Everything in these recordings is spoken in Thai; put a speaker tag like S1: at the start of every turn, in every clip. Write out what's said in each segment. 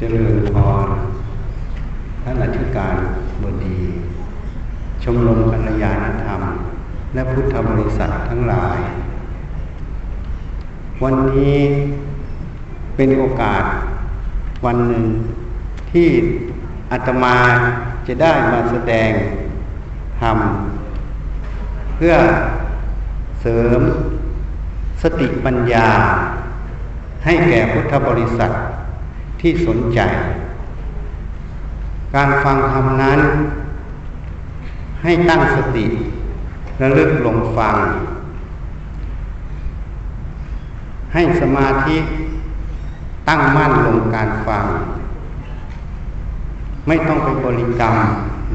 S1: เจริญพรท่านอธิการบดี ชมรมกัลยาณธรรม และพุทธบริษัททั้งหลาย วันนี้เป็นโอกาสวันหนึ่งที่อาตมาจะได้มาแสดงธรรม เพื่อเสริมสติปัญญา ให้แก่พุทธบริษัท ที่สนใจ การฟังธรรมนั้น ให้ตั้งสติระลึกลงฟัง ให้สมาธิตั้งมั่นลงการฟัง ไม่ต้องไปบริกรรม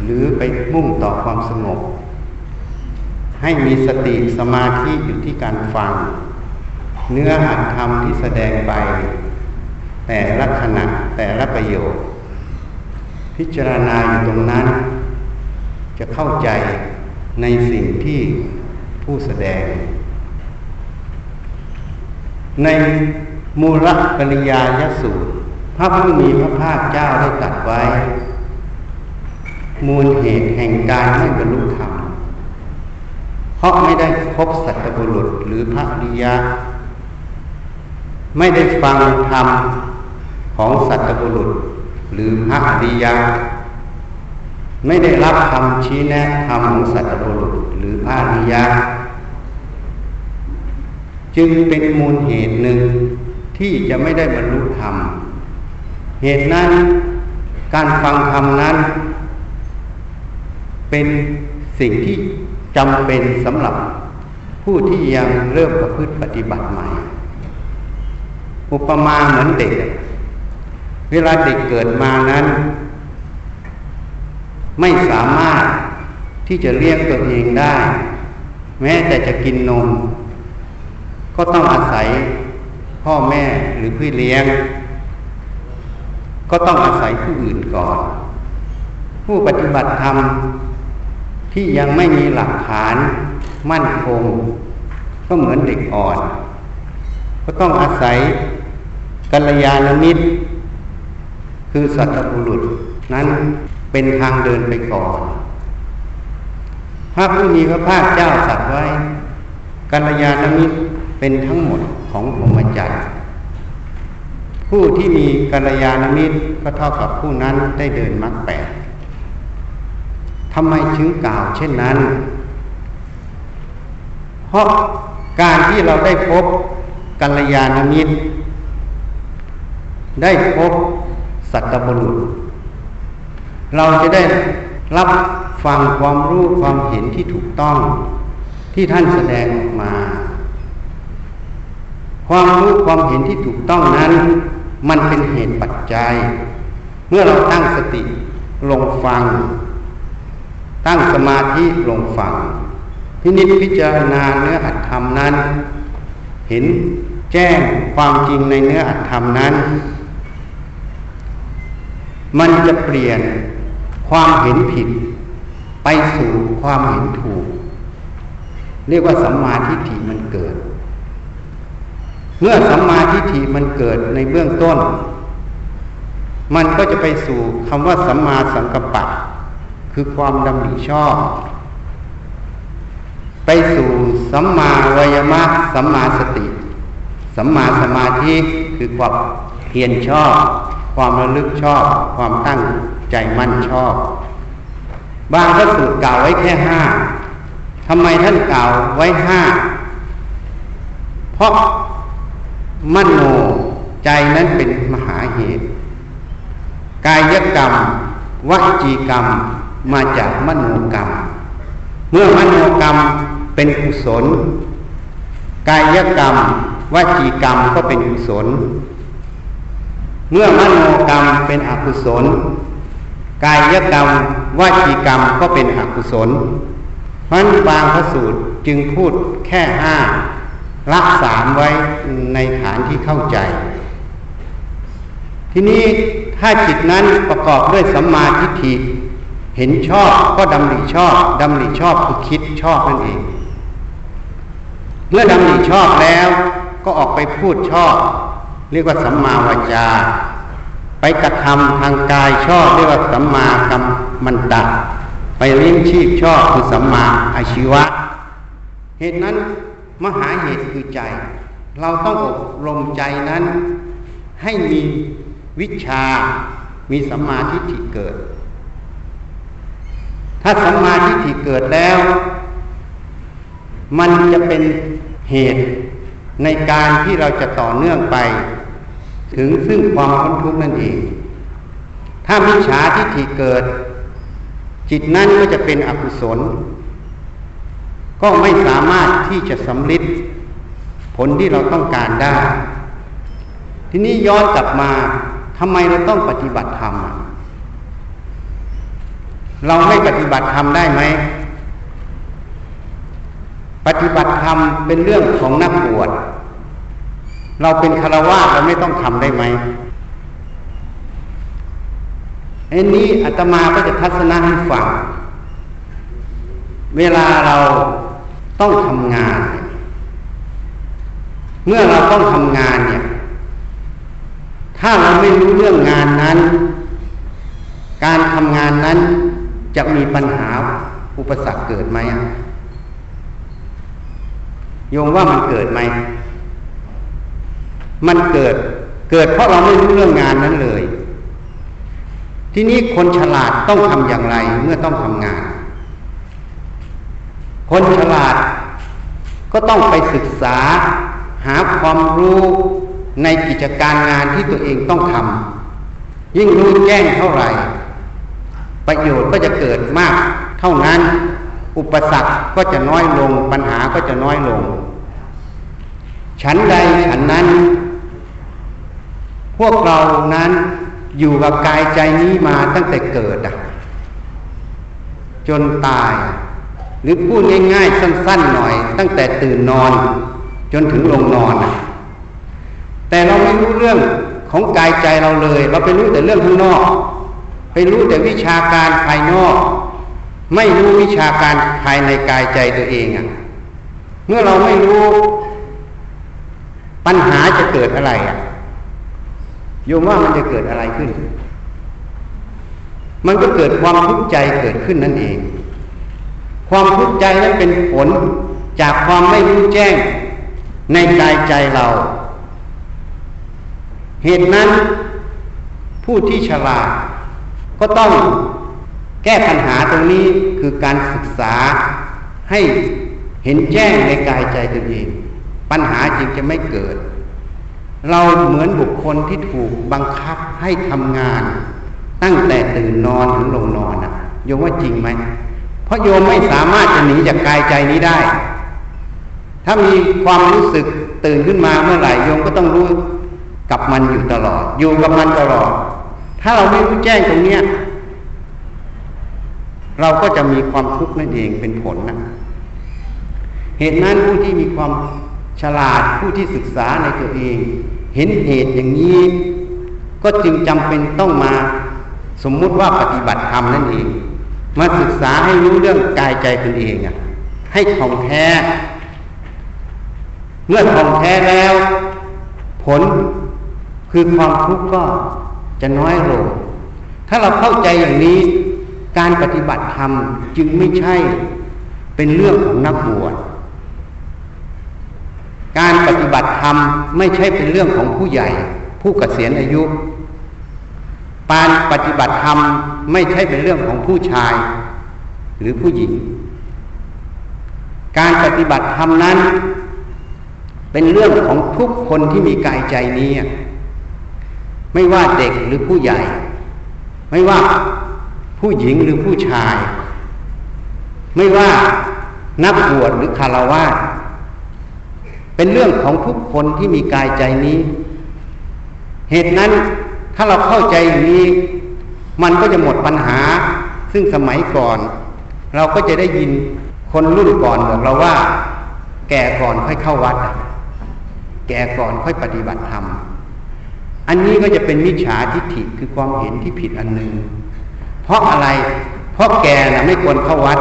S1: หรือไปมุ่งต่อความสงบ ให้มีสติสมาธิอยู่ที่การฟัง เนื้อหาธรรมที่แสดงไป แต่ละขณะแต่ละประโยชน์ พิจารณาอยู่ตรงนั้น จะเข้าใจในสิ่งที่ผู้แสดง ในมูลปริยายสูตร พระผู้มีพระภาคเจ้าได้ตรัสไว้ มูลเหตุแห่งการไม่บรรลุธรรมเพราะไม่ได้พบสัตบุรุษหรือพระริยะ ไม่ได้ฟังธรรมของสัตบุรุษ หรือพระอริยะไม่ได้รับคำชี้แนะธรรมของสัตบุรุษหรือพระอริยะจึงเป็นมูลเหตุหนึ่งที่จะไม่ได้บรรลุธรรม เหตุนั้นการฟังธรรมนั้น เป็นสิ่งที่จำเป็นสำหรับผู้ที่ยังเริ่มประพฤติปฏิบัติใหม่ อุปมาเหมือนเด็ก เวลาเด็กเกิดมานั้น ไม่สามารถที่จะเลี้ยงตัวเองได้ แม้แต่จะกินนม ก็ต้องอาศัยพ่อแม่หรือพี่เลี้ยง ก็ต้องอาศัยผู้อื่นก่อน ผู้ปฏิบัติธรรมที่ยังไม่มีหลักฐานมั่นคง ก็เหมือนเด็กอ่อน ก็ต้องอาศัย กัลยาณมิตร คือสัตบุรุษนั้นเป็นทางเดินไปก่อน พระผู้มีพระภาคเจ้าสัตว์ไว้ กัลยาณมิตรเป็นทั้งหมดของพรหมจรรย์ผู้ที่มีกัลยาณมิตรก็เท่ากับผู้นั้นได้เดินมรรคแปดทำไมถึงกล่าวเช่นนั้น เพราะการที่เราได้พบกัลยาณมิตร ได้พบสัตบุรุษ เราจะได้รับฟังความรู้ความเห็นที่ถูกต้อง ที่ท่านแสดงออกมา ความรู้ความเห็นที่ถูกต้องนั้น มันเป็นเหตุปัจจัย เมื่อเราตั้งสติลงฟัง ตั้งสมาธิลงฟัง พินิจพิจารณาเนื้ออัตธรรมนั้น เห็นแจ้งความจริงในเนื้ออัตธรรมนั้น มันจะเปลี่ยนความเห็นผิด ไปสู่ความเห็นถูก เรียกว่าสัมมาทิฏฐิมันเกิด เมื่อสัมมาทิฏฐิมันเกิดในเบื้องต้น มันก็จะไปสู่คำว่าสัมมาสังกัปปะ คือความดำริชอบ ไปสู่สัมมาวายมะสัมมาสติ สัมมาสมาธิคือความเพียรชอบ ความระลึกชอบ ความตั้งใจมั่นชอบ บางพระสูตรกล่าวไว้แค่ห้าทำไมท่านกล่าวไว้ห้า เพราะมโนใจนั้นเป็นมหาเหตุ กายกรรมวจีกรรมมาจากมโนกรรม เมื่อมโนกรรมเป็นกุศล กายกรรมวจีกรรมก็เป็นกุศล เมื่อมโนกรรมเป็นอกุศล กายกรรมวาจีกรรมก็เป็นอกุศลเพราะบางพระสูตรจึงพูดแค่ห้าละสามไว้ในฐานที่เข้าใจ ทีนี้ถ้าจิตนั้นประกอบด้วยสัมมาทิฏฐิเห็นชอบก็ดำริชอบดำริชอบคือคิดชอบนั่นเอง เมื่อดำริชอบแล้วก็ออกไปพูดชอบ เรียกว่าสัมมาวาจา ไปกระทำทางกายชอบ เรียกว่าสัมมากัมมันตะไปเลี้ยงชีพชอบคือสัมมาอาชีวะ เหตุนั้นมหาเหตุคือใจ เราต้องอบรมใจนั้น ให้มีวิชา มีสัมมาทิฏฐิเกิด ถ้าสัมมาทิฏฐิเกิดแล้ว มันจะเป็นเหตุในการที่เราจะต่อเนื่องไป ถึงซึ่งความพ้นทุกข์นั่นเอง ถ้ามิจฉาทิฏฐิเกิด จิตนั้นก็จะเป็นอกุศล ก็ไม่สามารถที่จะสำลิดผลที่เราต้องการได้ ทีนี้ย้อนกลับมาทำไมเราต้องปฏิบัติธรรม เราไม่ปฏิบัติธรรมได้ไหม ปฏิบัติธรรมเป็นเรื่องของนักบวช เราเป็นคารวะเราไม่ต้องทำได้ไหมอันนี้อาตมาก็จะทัศนะให้ฟัง เวลาเราต้องทำงาน เมื่อเราต้องทำงานเนี่ย ถ้าเราไม่รู้เรื่องงานนั้น การทำงานนั้นจะมีปัญหาอุปสรรคเกิดไหมโยมว่ามันเกิดไหม มันเกิดเกิดเพราะเราไม่รู้เรื่องงานนั้นเลย ทีนี้คนฉลาดต้องทำอย่างไรเมื่อต้องทำงาน คนฉลาดก็ต้องไปศึกษา หาความรู้ในกิจการงานที่ตัวเองต้องทำยิ่งรู้แจ้งเท่าไหร่ ประโยชน์ก็จะเกิดมาก เท่านั้น อุปสรรคก็จะน้อยลงปัญหาก็จะน้อยลง ฉันใดฉันนั้น วกเรานั้นอยู่กับกายใจนี้มาตั้งแต่เกิดอะจนตาย หรือพูดง่าย ๆ สั้น ๆ หน่อย ตั้งแต่ตื่นนอน จนถึงลงนอนอะแต่เราไม่รู้เรื่องของกายใจเราเลย เราไปรู้แต่เรื่องข้างนอก ไปรู้แต่วิชาการภายนอก ไม่รู้วิชาการภายในกายใจตัวเองอะเมื่อเราไม่รู้ปัญหาจะเกิดอะไรอะ โยมว่ามันจะเกิดอะไรขึ้น มันก็เกิดความทุกข์ใจเกิดขึ้นนั่นเอง ความทุกข์ใจนั้นเป็นผลจากความไม่รู้แจ้งในกายใจเรา เหตุนั้นผู้ที่ฉลาดก็ต้องแก้ปัญหาตรงนี้คือการศึกษาให้เห็นแจ้งในกายใจตัวเอง ปัญหาจึงจะไม่เกิด เราเหมือนบุคคลที่ถูกบังคับให้ทำงาน ตั้งแต่ตื่นนอนถึงลงนอนอะโยมว่าจริงไหม เพราะโยมไม่สามารถจะหนีจากกายใจนี้ได้ ถ้ามีความรู้สึกตื่นขึ้นมาเมื่อไหร่โยมก็ต้องรู้กับมันอยู่ตลอด อยู่กับมันตลอด ถ้าเราไม่รู้แจ้งตรงเนี้ยเราก็จะมีความทุกข์นั่นเองเป็นผลนะเหตุนั้นผู้ที่มีความ ฉลาดผู้ที่ศึกษาในตัวเอง เห็นเหตุอย่างนี้ ก็จึงจำเป็นต้องมาสมมุติว่าปฏิบัติธรรมนั่นเอง มาศึกษาให้รู้เรื่องกายใจตนเองอะ ให้ท่องแท้ เมื่อท่องแท้แล้ว ผลคือความทุกข์ก็จะน้อยลง ถ้าเราเข้าใจอย่างนี้ การปฏิบัติธรรมจึงไม่ใช่เป็นเรื่องของนักบวช การปฏิบัติธรรมไม่ใช่เป็นเรื่องของผู้ใหญ่ ผู้เกษียณอายุการปฏิบัติธรรมไม่ใช่เป็นเรื่องของผู้ชาย หรือผู้หญิง การปฏิบัติธรรมนั้น เป็นเรื่องของทุกคนที่มีกายใจนี้ ไม่ว่าเด็กหรือผู้ใหญ่ ไม่ว่าผู้หญิงหรือผู้ชาย ไม่ว่านักบวชหรือคารวะ เป็นเรื่องของทุกคนที่มีกายใจนี้ เหตุนั้นถ้าเราเข้าใจอย่างนี้ มันก็จะหมดปัญหา ซึ่งสมัยก่อน เราก็จะได้ยินคนรุ่นก่อนบอกเราว่า แก่ก่อนค่อยเข้าวัด แก่ก่อนค่อยปฏิบัติธรรมอันนี้ก็จะเป็นมิจฉาทิฏฐิคือความเห็นที่ผิดอันหนึ่งเพราะอะไร เพราะแก่นะไม่ควรเข้าวัด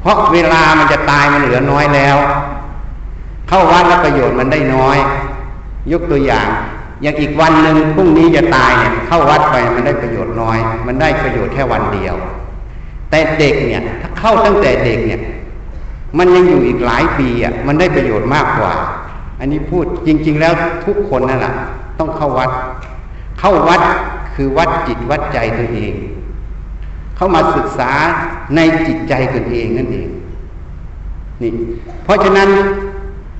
S1: เพราะเวลามันจะตายมันเหลือน้อยแล้ว เข้าวัดแล้วประโยชน์มันได้น้อย ยกตัวอย่าง อย่างอีกวันหนึ่งพรุ่งนี้จะตายเนี่ยเข้าวัดไปมันได้ประโยชน์น้อย มันได้ประโยชน์แค่วันเดียว แต่เด็กเนี่ยถ้าเข้าตั้งแต่เด็กเนี่ย มันยังอยู่อีกหลายปีอะมันได้ประโยชน์มากกว่า อันนี้พูดจริง ๆ แล้วทุกคนนั่นแหละต้องเข้าวัด เข้าวัดคือวัดจิตวัดใจตัวเอง เข้ามาศึกษาในจิตใจตนเองนั่นเองนี่เพราะฉะนั้น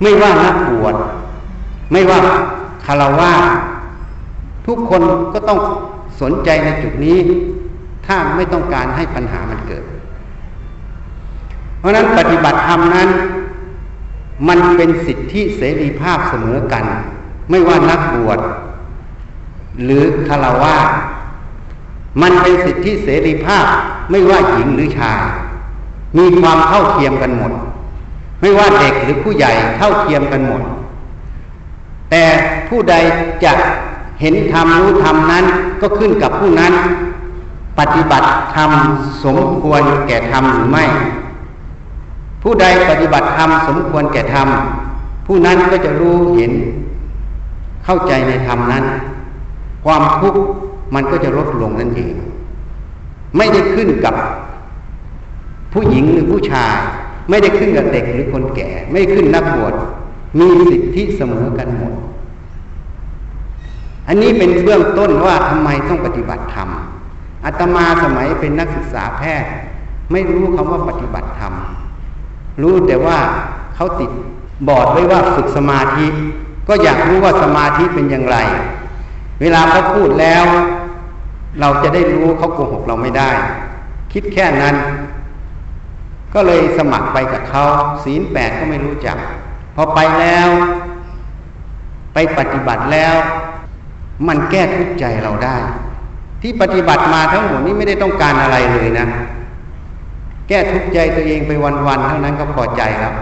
S1: ไม่ว่านักบวชไม่ว่าคารวะทุกคนก็ต้องสนใจในจุดนี้ ถ้าไม่ต้องการให้ปัญหามันเกิด เพราะนั้นปฏิบัติธรรมนั้น มันเป็นสิทธิเสรีภาพเสมอกัน ไม่ว่านักบวชหรือคารวะมันเป็นสิทธิเสรีภาพไม่ว่าหญิงหรือชาย มีความเท่าเทียมกันหมด ไม่ว่าเด็กหรือผู้ใหญ่เท่าเทียมกันหมด แต่ผู้ใดจะเห็นธรรมรู้ธรรมนั้นก็ขึ้นกับผู้นั้น ปฏิบัติธรรมสมควรแก่ธรรมหรือไม่ ผู้ใดปฏิบัติธรรมสมควรแก่ธรรมผู้นั้นก็จะรู้เห็น เข้าใจในธรรมนั้น ความทุกข์มันก็จะลดลงนั่นเอง ไม่ได้ขึ้นกับผู้หญิงหรือผู้ชาย ไม่ได้ขึ้นกับเด็กหรือคนแก่ ไม่ขึ้นนักบวชมีสิทธิเสมอกันหมด อันนี้เป็นเบื้องต้นว่าทำไมต้องปฏิบัติธรรมอาตมาสมัยเป็นนักศึกษาแพทย์ ไม่รู้คำว่าปฏิบัติธรรม รู้แต่ว่าเขาติดบอร์ดไว้ว่าฝึกสมาธิ ก็อยากรู้ว่าสมาธิเป็นอย่างไร เวลาเขาพูดแล้ว เราจะได้รู้เขาโกหกเราไม่ได้ คิดแค่นั้น ก็เลยสมัครไปกับเขาศีลแปดก็ไม่รู้จัก พอไปแล้ว ไปปฏิบัติแล้ว มันแก้ทุกข์ใจเราได้ ที่ปฏิบัติมาทั้งหมดนี้ไม่ได้ต้องการอะไรเลยนะ แก้ทุกข์ใจตัวเองไปวันๆเท่านั้นก็พอใจแล้ว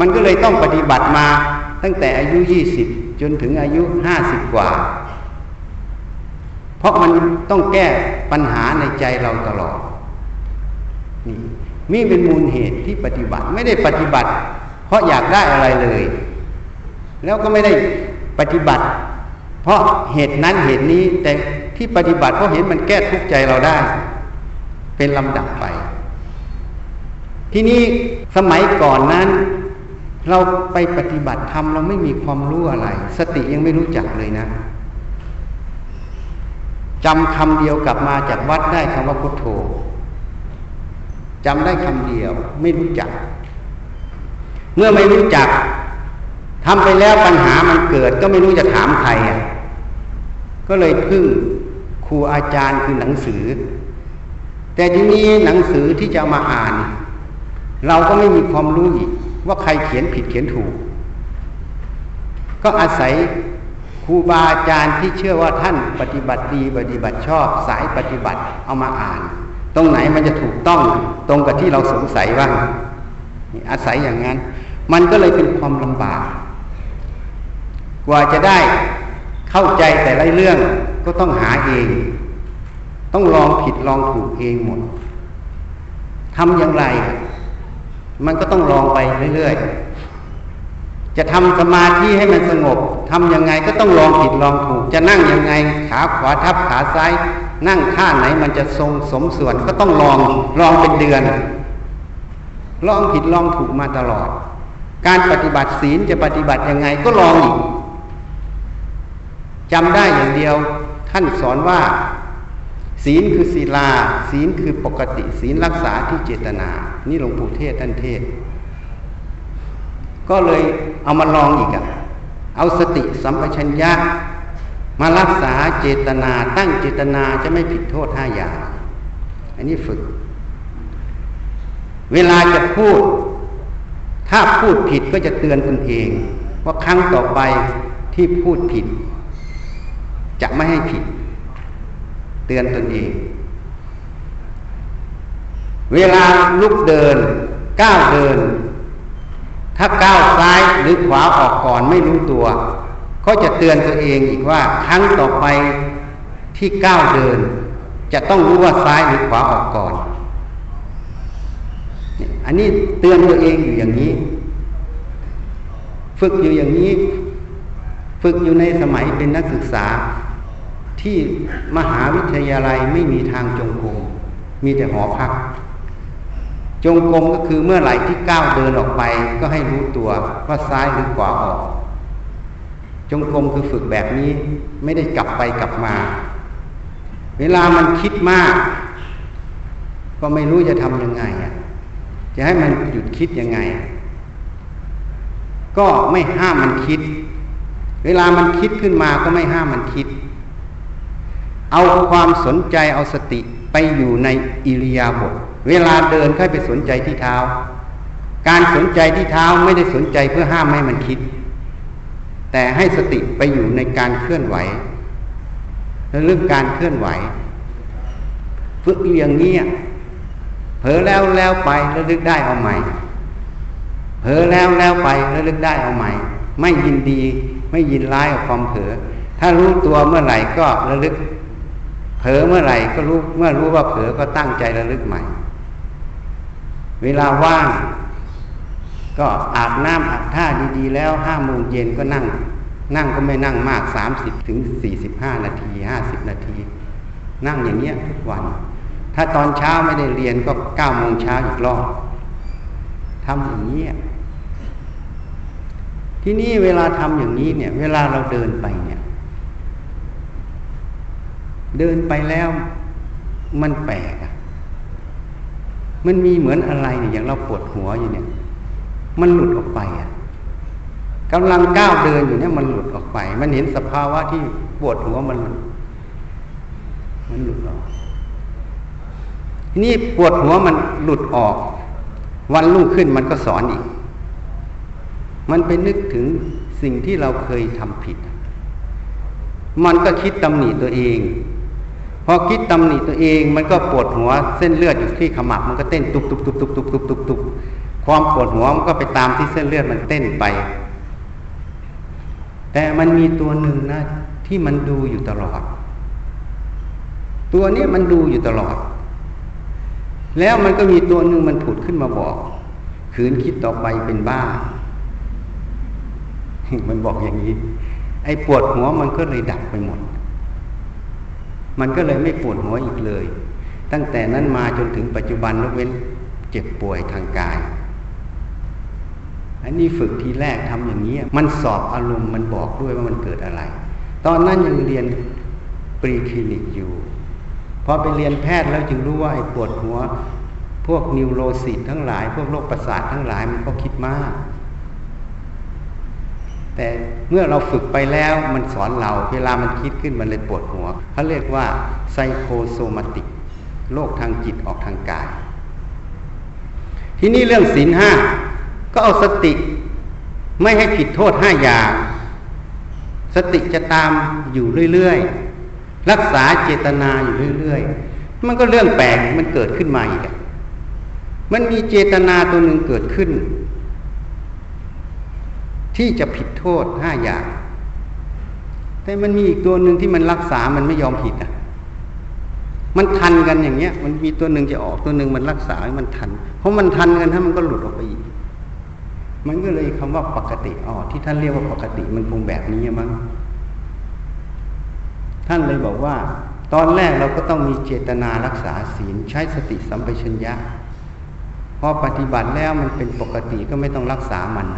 S1: มันก็เลยต้องปฏิบัติมาตั้งแต่อายุยี่สิบจนถึงอายุห้าสิบกว่า เพราะมันต้องแก้ปัญหาในใจเราตลอด นี่มีเป็นมูลเหตุที่ปฏิบัติไม่ได้ปฏิบัติ เพราะอยากได้อะไรเลย แล้วก็ไม่ได้ปฏิบัติ เพราะเหตุนั้นเหตุนี้แต่ที่ปฏิบัติเพราะเห็นมันแก้ทุกข์ใจเราได้ เป็นลำดับไป ที่นี้สมัยก่อนนั้น เราไปปฏิบัติธรรมเราไม่มีความรู้อะไร สติยังไม่รู้จักเลยนะจำคำเดียวกลับมาจากวัดได้คำว่าพุทโธ จำได้คำเดียว ไม่รู้จัก เมื่อไม่รู้จักทำไปแล้วปัญหามันเกิดก็ไม่รู้จะถามใครอะก็เลยพึ่งครูอาจารย์คือหนังสือ แต่ทีนี้หนังสือที่จะมาอ่าน เราก็ไม่มีความรู้อีกว่าใครเขียนผิดเขียนถูก ก็อาศัยครูบาอาจารย์ที่เชื่อว่าท่านปฏิบัติดีปฏิบัติชอบสายปฏิบัติเอามาอ่าน รงไหนมันจะถูกต้องตรงกับที่เราสงสัยว่างอาศัยอย่างนั้น มันก็เลยเป็นความลำบาก กว่าจะได้เข้าใจแต่ละเรื่องก็ต้องหาเอง ต้องลองผิดลองถูกเองหมดทำอย่างไร มันก็ต้องลองไปเรื่อยๆ จะทำสมาธิให้มันสงบทำยังไงก็ต้องลองผิดลองถูก จะนั่งยังไง ขาขวาทับขาซ้าย นั่งท่าไหนมันจะทรงสมส่วนก็ต้องลองลองเป็นเดือน ลองผิดลองถูกมาตลอด การปฏิบัติศีลจะปฏิบัติยังไงก็ลองอีกจำได้อย่างเดียวท่านสอนว่า ศีลคือศีลา ศีลคือปกติ ศีลรักษาที่เจตนา นี่หลวงปู่เทศท่านเทศ ก็เลยเอามาลองอีกอะเอาสติสัมปชัญญะ มารักษาเจตนาตั้งเจตนาจะไม่ผิดโทษห้าอย่าง อันนี้ฝึก เวลาจะพูด ถ้าพูดผิดก็จะเตือนตนเอง ว่าครั้งต่อไปที่พูดผิด จะไม่ให้ผิด เตือนตนเอง เวลาลุกเดิน ก้าวเดิน ถ้าก้าวซ้ายหรือขวาออกก่อนไม่รู้ตัว ก็จะเตือนตัวเองอีกว่าครั้งต่อไปที่ก้าวเดิน จะต้องรู้ว่าซ้ายหรือขวาออกก่อน อันนี้เตือนตัวเองอยู่อย่างนี้ ฝึกอยู่อย่างนี้ ฝึกอยู่ในสมัยเป็นนักศึกษา ที่มหาวิทยาลัยไม่มีทางจงกรมมีแต่หอพัก จงกรมก็คือเมื่อไหร่ที่ก้าวเดินออกไป ก็ให้รู้ตัวว่าซ้ายหรือขวาออก จงกรมคือฝึกแบบนี้ ไม่ได้กลับไปกลับมา เวลามันคิดมาก ก็ไม่รู้จะทำยังไงอะจะให้มันหยุดคิดยังไง ก็ไม่ห้ามมันคิด เวลามันคิดขึ้นมาก็ไม่ห้ามมันคิด เอาความสนใจเอาสติไปอยู่ในอิริยาบถเวลาเดินค่อยไปสนใจที่เท้า การสนใจที่เท้าไม่ได้สนใจเพื่อห้ามให้มันคิด แต่ให้สติไปอยู่ในการเคลื่อนไหวแล้วเรื่องการเคลื่อนไหว ฝึกอย่างนี้เผลอแล้วแล้วไปแล้วลึกได้เอาใหม่เผลอแล้วแล้วไปแล้วลึกได้เอาใหม่ ไม่ยินดีไม่ยินร้ายกับความเผลอถ้ารู้ตัวเมื่อไหร่ก็ระลึก เผลอเมื่อไหร่ก็รู้เมื่อรู้ว่าเผลอก็ตั้งใจระลึกใหม่ เวลาว่าง ก็อาบน้ำอาบท่าดีๆ แล้วห้าโมงเย็นก็นั่ง นั่งก็ไม่นั่งมากสามสิบถึงสี่สิบห้านาทีห้าสิบนาที นั่งอย่างเงี้ยทุกวัน ถ้าตอนเช้าไม่ได้เรียนก็เก้าโมงเช้าอีกรอบทำอย่างนี้ที่นี่เวลาทำอย่างนี้เนี่ย เวลาเราเดินไปเนี่ย เดินไปแล้วมันแปลกอะมันมีเหมือนอะไรเนี่ยอย่างเราปวดหัวอยู่เนี่ย มันหลุดออกไปอะกำลังก้าวเดินอยู่เนี่ยมันหลุดออกไป มันเห็นสภาวะที่ปวดหัวมัน มันหลุดออกนี่ปวดหัวมันหลุดออก วันรุ่งขึ้นมันก็สอนอีก มันไปนึกถึงสิ่งที่เราเคยทำผิด มันก็คิดตำหนิตัวเอง พอคิดตำหนิตัวเอง มันก็ปวดหัวเส้นเลือดอยู่ที่ขมับมันก็เต้นตุบตุบตุบตุบตุบตุบตุบตุบ ความปวดหัวมันก็ไปตามที่เส้นเลือดมันเต้นไป แต่มันมีตัวหนึ่งนะที่มันดูอยู่ตลอด ตัวนี้มันดูอยู่ตลอด แล้วมันก็มีตัวหนึ่งมันผุดขึ้นมาบอกขืนคิดต่อไปเป็นบ้า มันบอกอย่างนี้ ไอ้ปวดหัวมันก็เลยดับไปหมด มันก็เลยไม่ปวดหัวอีกเลย ตั้งแต่นั้นมาจนถึงปัจจุบันยกเว้นเจ็บป่วยทางกาย อันนี้ฝึกทีแรกทำอย่างนี้มันสอบอารมณ์มันบอกด้วยว่ามันเกิดอะไร ตอนนั้นยังเรียน pre-clinic อยู่พอไปเรียนแพทย์แล้วจึงรู้ว่าไอ้ปวดหัว พวก neurosis ทั้งหลาย พวกโรคประสาททั้งหลายมันก็คิดมาก แต่เมื่อเราฝึกไปแล้วมันสอนเราเวลามันคิดขึ้นมันเลยปวดหัวเขาเรียกว่า psychosomatic โรคทางจิตออกทางกาย ทีนี้เรื่องศีลห้า ก็เอาสติ ไม่ให้ผิดโทษห้าอย่าง สติจะตามอยู่เรื่อยๆ รักษาเจตนาอยู่เรื่อยๆ มันก็เรื่องแปลกมันเกิดขึ้นมาอีกมันมีเจตนาตัวหนึ่งเกิดขึ้น ที่จะผิดโทษห้าอย่าง แต่มันมีอีกตัวหนึ่งที่มันรักษามันไม่ยอมผิดอะมันทันกันอย่างเงี้ย มันมีตัวหนึ่งจะออกตัวหนึ่งมันรักษา มันทัน เพราะมันทันกันถ้ามันก็หลุดออกไปอีก มันก็เลยคำว่าปกติอ๋อที่ท่านเรียกว่าปกติมันคงแบบนี้มั้งท่านเลยบอกว่า ตอนแรกเราก็ต้องมีเจตนารักษาศีลใช้สติสัมปชัญญะพอปฏิบัติแล้วมันเป็นปกติก็ไม่ต้องรักษามัน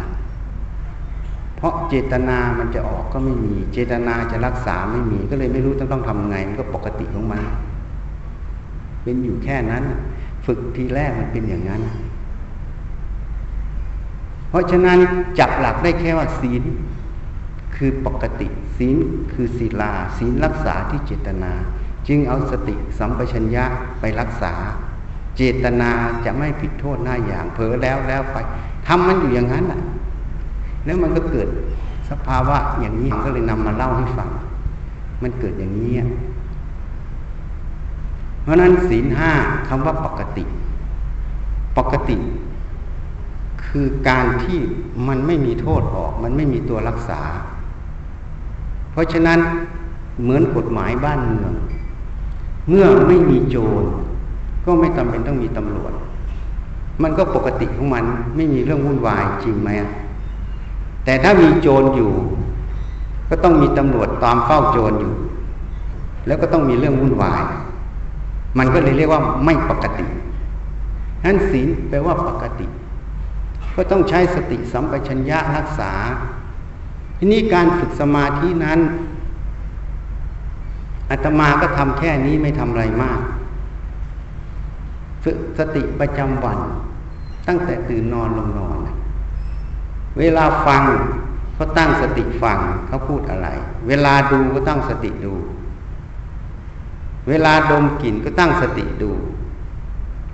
S1: เพราะเจตนามันจะออกก็ไม่มี เจตนาจะรักษาไม่มี ก็เลยไม่รู้ต้องต้องทำไงมันก็ปกติของมัน เป็นอยู่แค่นั้น ฝึกทีแรกมันเป็นอย่างนั้น เพราะฉะนั้นจับหลักได้แค่ว่าศีลคือปกติ ศีลคือศีลา ศีลรักษาที่เจตนา จึงเอาสติสัมปชัญญะไปรักษา เจตนาจะไม่ผิดโทษหน้าอย่างเผลอแล้วแล้วไปทำมันอยู่อย่างนั้นแหละแล้วมันก็เกิดสภาวะอย่างนี้ก็เลยนำมาเล่าให้ฟัง มันเกิดอย่างนี้เพราะนั้นศีลห้าคำว่าปกติ ปกติ คือการที่มันไม่มีโทษออก มันไม่มีตัวรักษา เพราะฉะนั้นเหมือนกฎหมายบ้านเมือง เมื่อไม่มีโจรก็ไม่จาเป็นต้องมีตำรวจ มันก็ปกติของมันไม่มีเรื่องวุ่นวายจริงไหมแต่ถ้ามีโจรอยู่ ก็ต้องมีตำรวจตามเฝ้าโจรอยู่ แล้วก็ต้องมีเรื่องวุ่นวาย มันก็เลยเรียกว่าไม่ปกตินั้นศีลแปลว่าปกติ ก็ต้องใช้สติสัมปชัญญะรักษา ทีนี้การฝึกสมาธินั้นอาตมาก็ทำแค่นี้ไม่ทำอะไรมาก ฝึกสติประจำวัน ตั้งแต่ตื่นนอนลงนอน เวลาฟังก็ตั้งสติฟังเขาพูดอะไร เวลาดูก็ตั้งสติดู เวลาดมกลิ่นก็ตั้งสติดู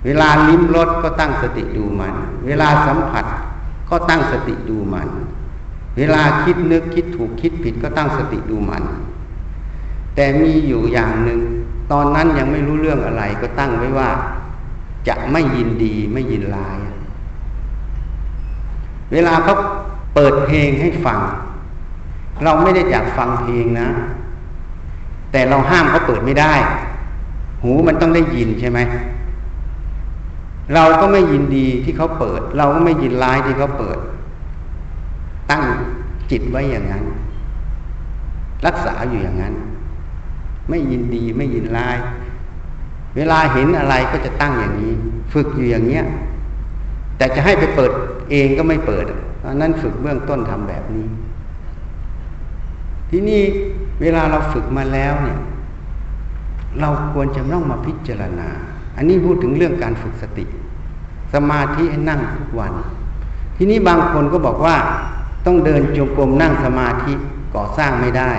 S1: เวลาลิ้มรสก็ตั้งสติดูมัน เวลาสัมผัสก็ตั้งสติดูมัน เวลาคิดนึกคิดถูกคิดผิดก็ตั้งสติดูมัน แต่มีอยู่อย่างหนึ่งตอนนั้นยังไม่รู้เรื่องอะไรก็ตั้งไว้ว่า จะไม่ยินดีไม่ยินร้าย เวลาเขาเปิดเพลงให้ฟัง เราไม่ได้อยากฟังเพลงนะ แต่เราห้ามเขาเปิดไม่ได้ หูมันต้องได้ยินใช่ไหม เราก็ไม่ยินดีที่เขาเปิด เราก็ไม่ยินร้ายที่เขาเปิด ตั้งจิตไว้อย่างนั้น รักษาอยู่อย่างนั้น ไม่ยินดีไม่ยินร้าย เวลาเห็นอะไรก็จะตั้งอย่างนี้ ฝึกอยู่อย่างเนี้ย แต่จะให้ไปเปิดเองก็ไม่เปิดนนั้นฝึกเบื้องต้นทำแบบนี้ ที่นี่เวลาเราฝึกมาแล้วเนี่ย เราควรจะต้องมาพิจารณา อันนี้พูดถึงเรื่องการฝึกสติ สมาธิให้นั่งทุกวัน ทีนี้บางคนก็บอกว่าต้องเดินจงกรมนั่งสมาธิก่อสร้างไม่ได้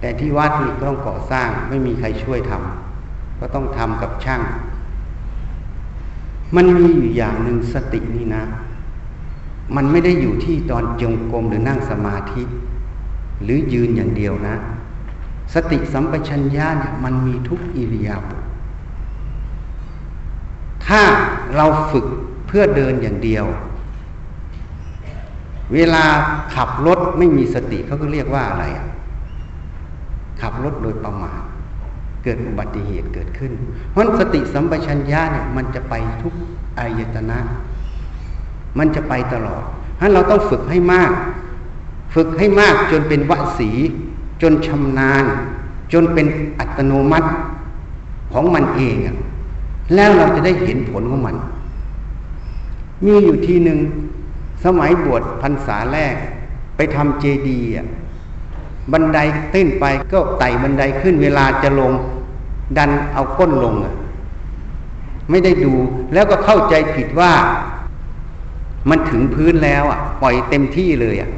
S1: แต่ที่วัดนี่ต้องก่อสร้างไม่มีใครช่วยทำก็ต้องทำกับช่าง มันมีอยู่อย่างหนึ่งสตินี่นะ มันไม่ได้อยู่ที่ตอนจงกรมหรือนั่งสมาธิ หรือยืนอย่างเดียวนะ สติสัมปชัญญะเนี่ยมันมีทุกอิริยาบถ ถ้าเราฝึกเพื่อเดินอย่างเดียว เวลาขับรถไม่มีสติเขาก็เรียกว่าอะไรอะขับรถโดยประมาทเกิดอุบัติเหตุเกิดขึ้น เพราะสติสัมปชัญญะเนี่ยมันจะไปทุกอายตนะ มันจะไปตลอดฉะนั้นเราต้องฝึกให้มาก ฝึกให้มากจนเป็นวสี จนชำนาญ จนเป็นอัตโนมัติของมันเอง แล้วเราจะได้เห็นผลของมัน มีอยู่ทีหนึ่งสมัยบวชพรรษาแรกไปทำเจดีย์บันไดตื้นไปก็ไต่บันไดขึ้นเวลาจะลง ดันเอาก้นลงไม่ได้ดูแล้วก็เข้าใจผิดว่า มันถึงพื้นแล้วอะ ปล่อยเต็มที่เลยอะ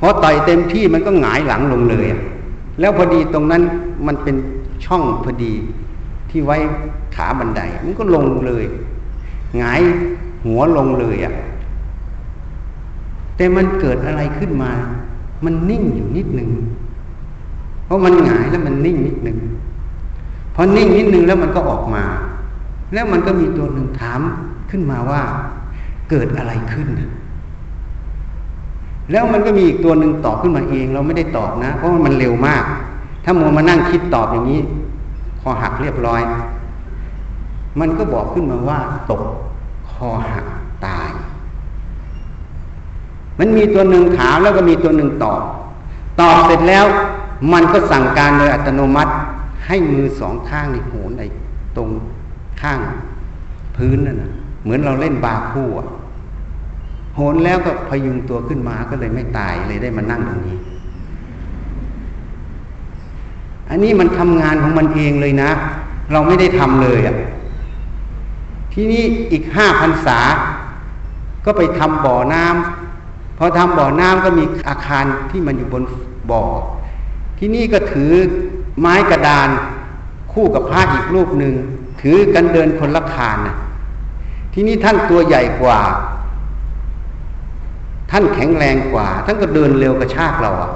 S1: พอต่อยเต็มที่มันก็หงายหลังลงเลยอะแล้วพอดีตรงนั้นมันเป็นช่องพอดี ที่ไว้ขาบันได มันก็ลงเลยหงายหัวลงเลยอะ แต่มันเกิดอะไรขึ้นมา มันนิ่งอยู่นิดหนึ่งเพราะมันหงายแล้วมันนิ่งนิดหนึ่งพอนิ่งนิดหนึ่งแล้วมันก็ออกมา แล้วมันก็มีตัวหนึ่งถามขึ้นมาว่า เกิดอะไรขึ้น แล้วมันก็มีอีกตัวหนึ่งตอบขึ้นมาเอง เราไม่ได้ตอบนะ เพราะมันเร็วมาก ถ้ามัวมานั่งคิดตอบอย่างนี้ คอหักเรียบร้อย มันก็บอกขึ้นมาว่าตกคอหักตาย มันมีตัวหนึ่งถามแล้วก็มีตัวหนึ่งตอบ ตอบเสร็จแล้ว มันก็สั่งการโดยอัตโนมัติให้มือสองข้างในโหนไอ้ตรงข้างพื้นนั่นนะเหมือนเราเล่นบาคู่อะโหนแล้วก็พยุงตัวขึ้นมาก็เลยไม่ตายเลยได้มานั่งตรงนี้ อันนี้มันทำงานของมันเองเลยนะ เราไม่ได้ทำเลยอะที่นี้อีกห้าพันษา ก็ไปทำบ่อน้ำพอทำบ่อน้ำก็มีอาคารที่มันอยู่บนบ่อ ที่นี่ก็ถือไม้กระดานคู่กับพระอีกรูปหนึ่งถือกันเดินคนละคานนะที่นี่ท่านตัวใหญ่กว่า ท่านแข็งแรงกว่า ท่านก็เดินเร็วกระชากเราอะ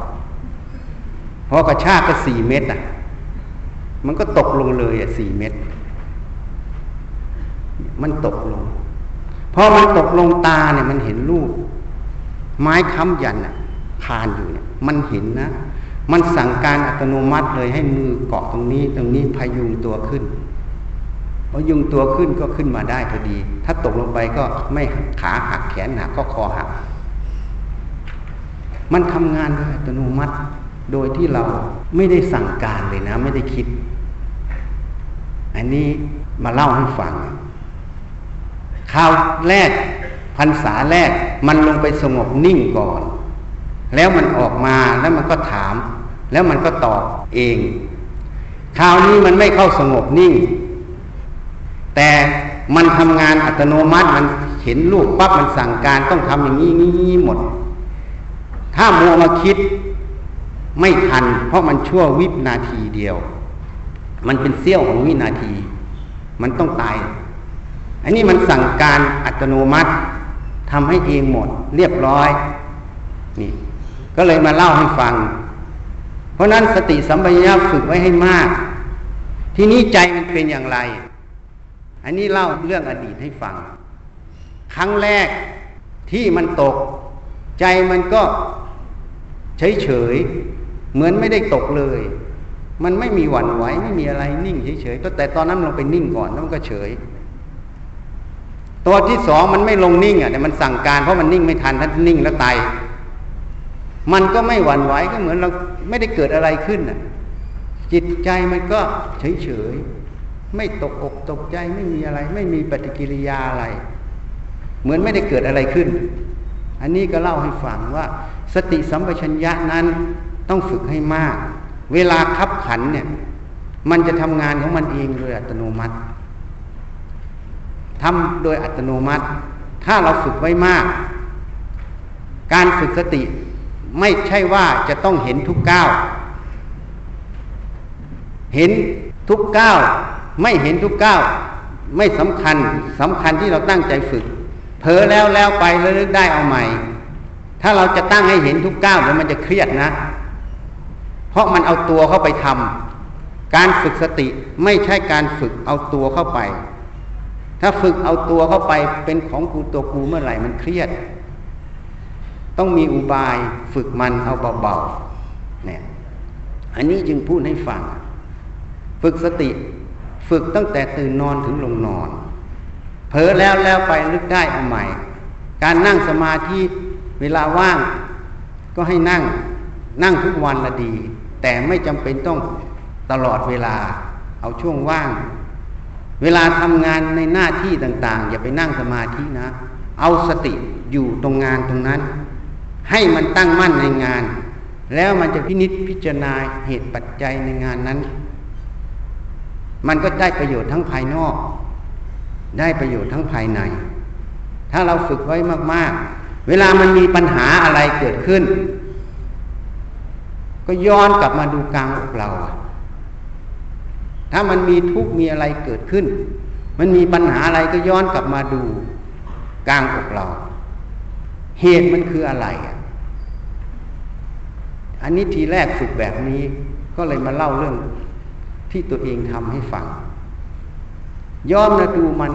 S1: พอกระชากก็สี่เมตรอะ มันก็ตกลงเลยอะสี่เมตร มันตกลงพอมันตกลงตาเนี่ยมันเห็นรูป ไม้ค้ำยันอะผ่านอยู่เนี่ย มันเห็นนะ มันสั่งการอัตโนมัติเลยให้มือเกาะตรงนี้ตรงนี้พยุงตัวขึ้นพอยุงตัวขึ้นก็ขึ้นมาได้พอดี ถ้าตกลงไปก็ไม่ขาหักแขนหักก็คอหัก มันทำงานโดยอัตโนมัติ โดยที่เราไม่ได้สั่งการเลยนะ ไม่ได้คิด อันนี้มาเล่าให้ฟังคราวแรกพรรษาแรกมันลงไปสงบนิ่งก่อน แล้วมันออกมาแล้วมันก็ถาม แล้วมันก็ตอบเองคราวนี้มันไม่เข้าสงบนิ่ง แต่มันทำงานอัตโนมัติมันเห็นลูกปั๊บมันสั่งการต้องทำอย่างนี้นี้หมด ถ้ามัวมาคิด ไม่ทัน เพราะมันชั่ววินาทีเดียว มันเป็นเสี้ยวของวินาที มันต้องตาย อันนี้มันสั่งการอัตโนมัติทำให้เองหมด เรียบร้อย นี่ ก็เลยมาเล่าให้ฟัง เพราะนั้นสติสัมปชัญญะฝึกไว้ให้มาก ที่นี้ใจมันเป็นอย่างไร อันนี้เล่าเรื่องอดีตให้ฟัง ครั้งแรกที่มันตก ใจมันก็เฉยเฉย เหมือนไม่ได้ตกเลย มันไม่มีหวั่นไหวไม่มีอะไรนิ่งเฉยๆแต่ตอนนั้นเราไปนิ่งก่อนแล้วมันก็เฉย ตัวที่สองมันไม่ลงนิ่งอะแต่มันสั่งการเพราะมันนิ่งไม่ทันถ้านิ่งแล้วตายมันก็ไม่หวั่นไหวก็เหมือนเราไม่ได้เกิดอะไรขึ้นอะ จิตใจมันก็เฉยเฉยไม่ตกอกตกใจไม่มีอะไร ไม่มีปฏิกิริยาอะไร เหมือนไม่ได้เกิดอะไรขึ้น อันนี้ก็เล่าให้ฟังว่า สติสัมปชัญญะนั้น ต้องฝึกให้มาก เวลาคับขันเนี่ย มันจะทำงานของมันเองโดยอัตโนมัติทำโดยอัตโนมัติ ถ้าเราฝึกไว้มาก การฝึกสติไม่ใช่ว่าจะต้องเห็นทุกก้าว เห็นทุกก้าว ไม่เห็นทุกก้าว ไม่สำคัญสำคัญที่เราตั้งใจฝึก เผลอแล้วแล้วไปแล้วลึกได้เอาใหม่ ถ้าเราจะตั้งให้เห็นทุกก้าวเดี๋ยวมันจะเครียดนะ เพราะมันเอาตัวเข้าไปทำการฝึกสติไม่ใช่การฝึกเอาตัวเข้าไป ถ้าฝึกเอาตัวเข้าไปเป็นของกูตัวกูเมื่อไหร่มันเครียด ต้องมีอุบายฝึกมันเอาเบาๆเนี่ยอันนี้จึงพูดให้ฟัง ฝึกสติฝึกตั้งแต่ตื่นนอนถึงลงนอน เผลอแล้วแล้วไปลึกได้เอาใหม่ การนั่งสมาธิเวลาว่างก็ให้นั่งนั่งทุกวันละดี แต่ไม่จำเป็นต้องตลอดเวลา เอาช่วงว่าง เวลาทำงานในหน้าที่ต่าง ๆ อย่าไปนั่งสมาธินะ เอาสติอยู่ตรงงานตรงนั้น ให้มันตั้งมั่นในงาน แล้วมันจะพินิษพิจารณาเหตุปัจจัยในงานนั้น มันก็ได้ประโยชน์ทั้งภายนอก ได้ประโยชน์ทั้งภายใน ถ้าเราฝึกไว้มากๆ เวลามันมีปัญหาอะไรเกิดขึ้น ก็ย้อนกลับมาดูกลางอกเราถ้ามันมีทุกข์มีอะไรเกิดขึ้น มันมีปัญหาอะไรก็ย้อนกลับมาดูกลางอกเรา เหตุมันคืออะไรอะอันนี้ทีแรกฝึกแบบนี้ก็เลยมาเล่าเรื่องที่ตัวเองทำให้ฟังย้อมนะดูมัน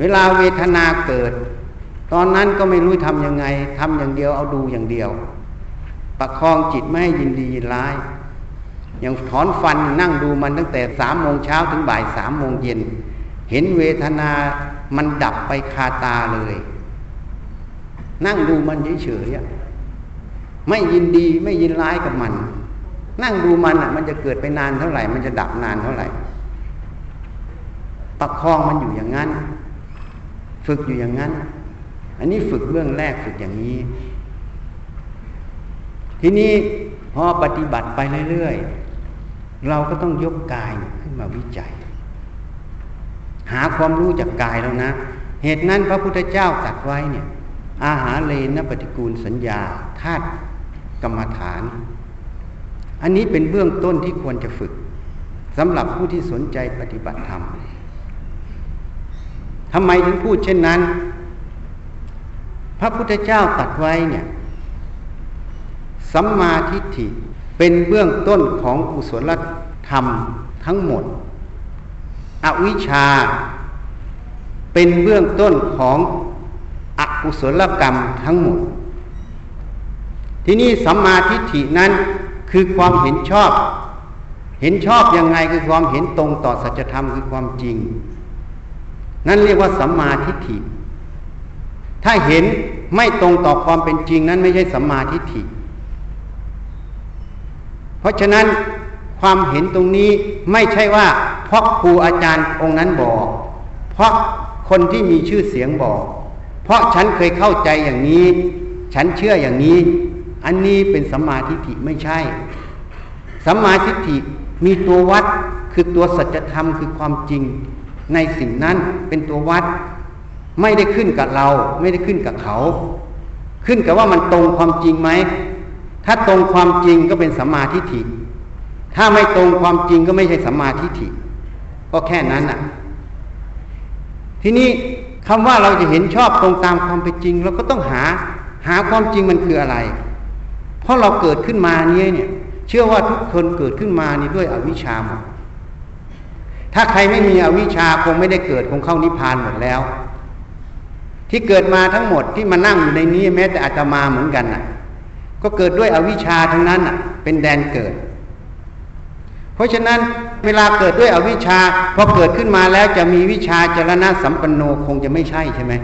S1: เวลาเวทนาเกิด ตอนนั้นก็ไม่รู้ทำยังไงทำอย่างเดียวเอาดูอย่างเดียว ประคองจิตไม่ให้ยินดียินร้าย อย่างถอนฟันนั่งดูมันตั้งแต่สามโมงเช้าถึงบ่ายสามโมงเย็น เห็นเวทนามันดับไปคาตาเลย นั่งดูมันเฉยๆไม่ยินดีไม่ยินร้ายกับมัน นั่งดูมันอะ มันจะเกิดไปนานเท่าไหร่ มันจะดับนานเท่าไหร่ ประคองมันอยู่อย่างนั้น ฝึกอยู่อย่างนั้น อันนี้ฝึกเบื้องแรกฝึกอย่างนี้ ทีนี้พอปฏิบัติไปเรื่อยๆ เราก็ต้องยกกายขึ้นมาวิจัย หาความรู้จากกายแล้วนะ เหตุนั้นพระพุทธเจ้าตรัสไว้เนี่ย อาหารเลนปฏิกูลสัญญาธาตุกรรมฐาน อันนี้เป็นเบื้องต้นที่ควรจะฝึกสำหรับผู้ที่สนใจปฏิบัติธรรมทำไมถึงพูดเช่นนั้น พระพุทธเจ้าตัดไว้เนี่ย สัมมาทิฏฐิเป็นเบื้องต้นของกุศลธรรมทั้งหมด อวิชชา เป็นเบื้องต้นของอกุศลกรรมทั้งหมด ที่นี่สัมมาทิฏฐินั้นคือความเห็นชอบ เห็นชอบยังไงคือความเห็นตรงต่อสัจธรรมคือความจริง นั่นเรียกว่าสัมมาทิฏฐิ ถ้าเห็นไม่ตรงต่อความเป็นจริงนั้นไม่ใช่สัมมาทิฏฐิ เพราะฉะนั้นความเห็นตรงนี้ไม่ใช่ว่า เพราะครูอาจารย์องค์นั้นบอก เพราะคนที่มีชื่อเสียงบอก เพราะฉันเคยเข้าใจอย่างนี้ ฉันเชื่ออย่างนี้ อันนี้เป็นสัมมาทิฏฐิไม่ใช่สัมมาทิฏฐิมีตัววัดคือตัวสัจธรรมคือความจริง ในสิ่งนั้นเป็นตัววัด ไม่ได้ขึ้นกับเรา ไม่ได้ขึ้นกับเขา ขึ้นกับว่ามันตรงความจริงไหม ถ้าตรงความจริงก็เป็นสัมมาทิฏฐิ ถ้าไม่ตรงความจริงก็ไม่ใช่สัมมาทิฏฐิ ก็แค่นั้นอะ ทีนี้คำว่าเราจะเห็นชอบตรงตามความเป็นจริงเราก็ต้องหาหาความจริงมันคืออะไร เพราะเราเกิดขึ้นมาเนี้ยเนี่ย เชื่อว่าทุกคนเกิดขึ้นมานี่ด้วยอวิชชาหมดถ้าใครไม่มีอวิชชาคงไม่ได้เกิดคงเข้านิพพานหมดแล้ว ที่เกิดมาทั้งหมดที่มานั่งอยู่ในนี้แม้แต่อาตมาเหมือนกันน่ะ ก็เกิดด้วยอวิชชาทั้งนั้นเป็นแดนเกิด เพราะฉะนั้นเวลาเกิดด้วยอวิชชาพอเกิดขึ้นมาแล้วจะมีวิชาจรณะสัมปันโนคงจะไม่ใช่ใช่ไหม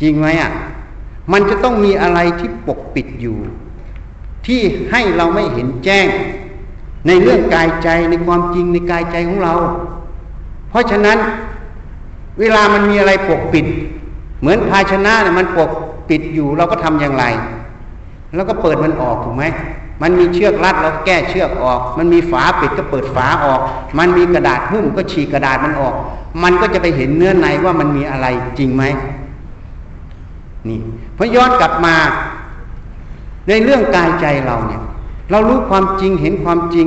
S1: จริงไหมอะมันจะต้องมีอะไรที่ปกปิดอยู่ ที่ให้เราไม่เห็นแจ้ง ในเรื่องกายใจในความจริงในกายใจของเรา เพราะฉะนั้นเวลามันมีอะไรปกปิด เหมือนภาชนะเนี่ยมันปกปิดอยู่เราก็ทำอย่างไร แล้วก็เปิดมันออกถูกไหมมันมีเชือกรัดเราก็แก้เชือกออก มันมีฝาปิดก็เปิดฝาออก มันมีกระดาษหุ้มก็ฉีกกระดาษมันออก มันก็จะไปเห็นเนื้อในว่ามันมีอะไรจริงไหมนี่พอย้อนกลับมา ในเรื่องกายใจเราเนี่ย เรารู้ความจริงเห็นความจริง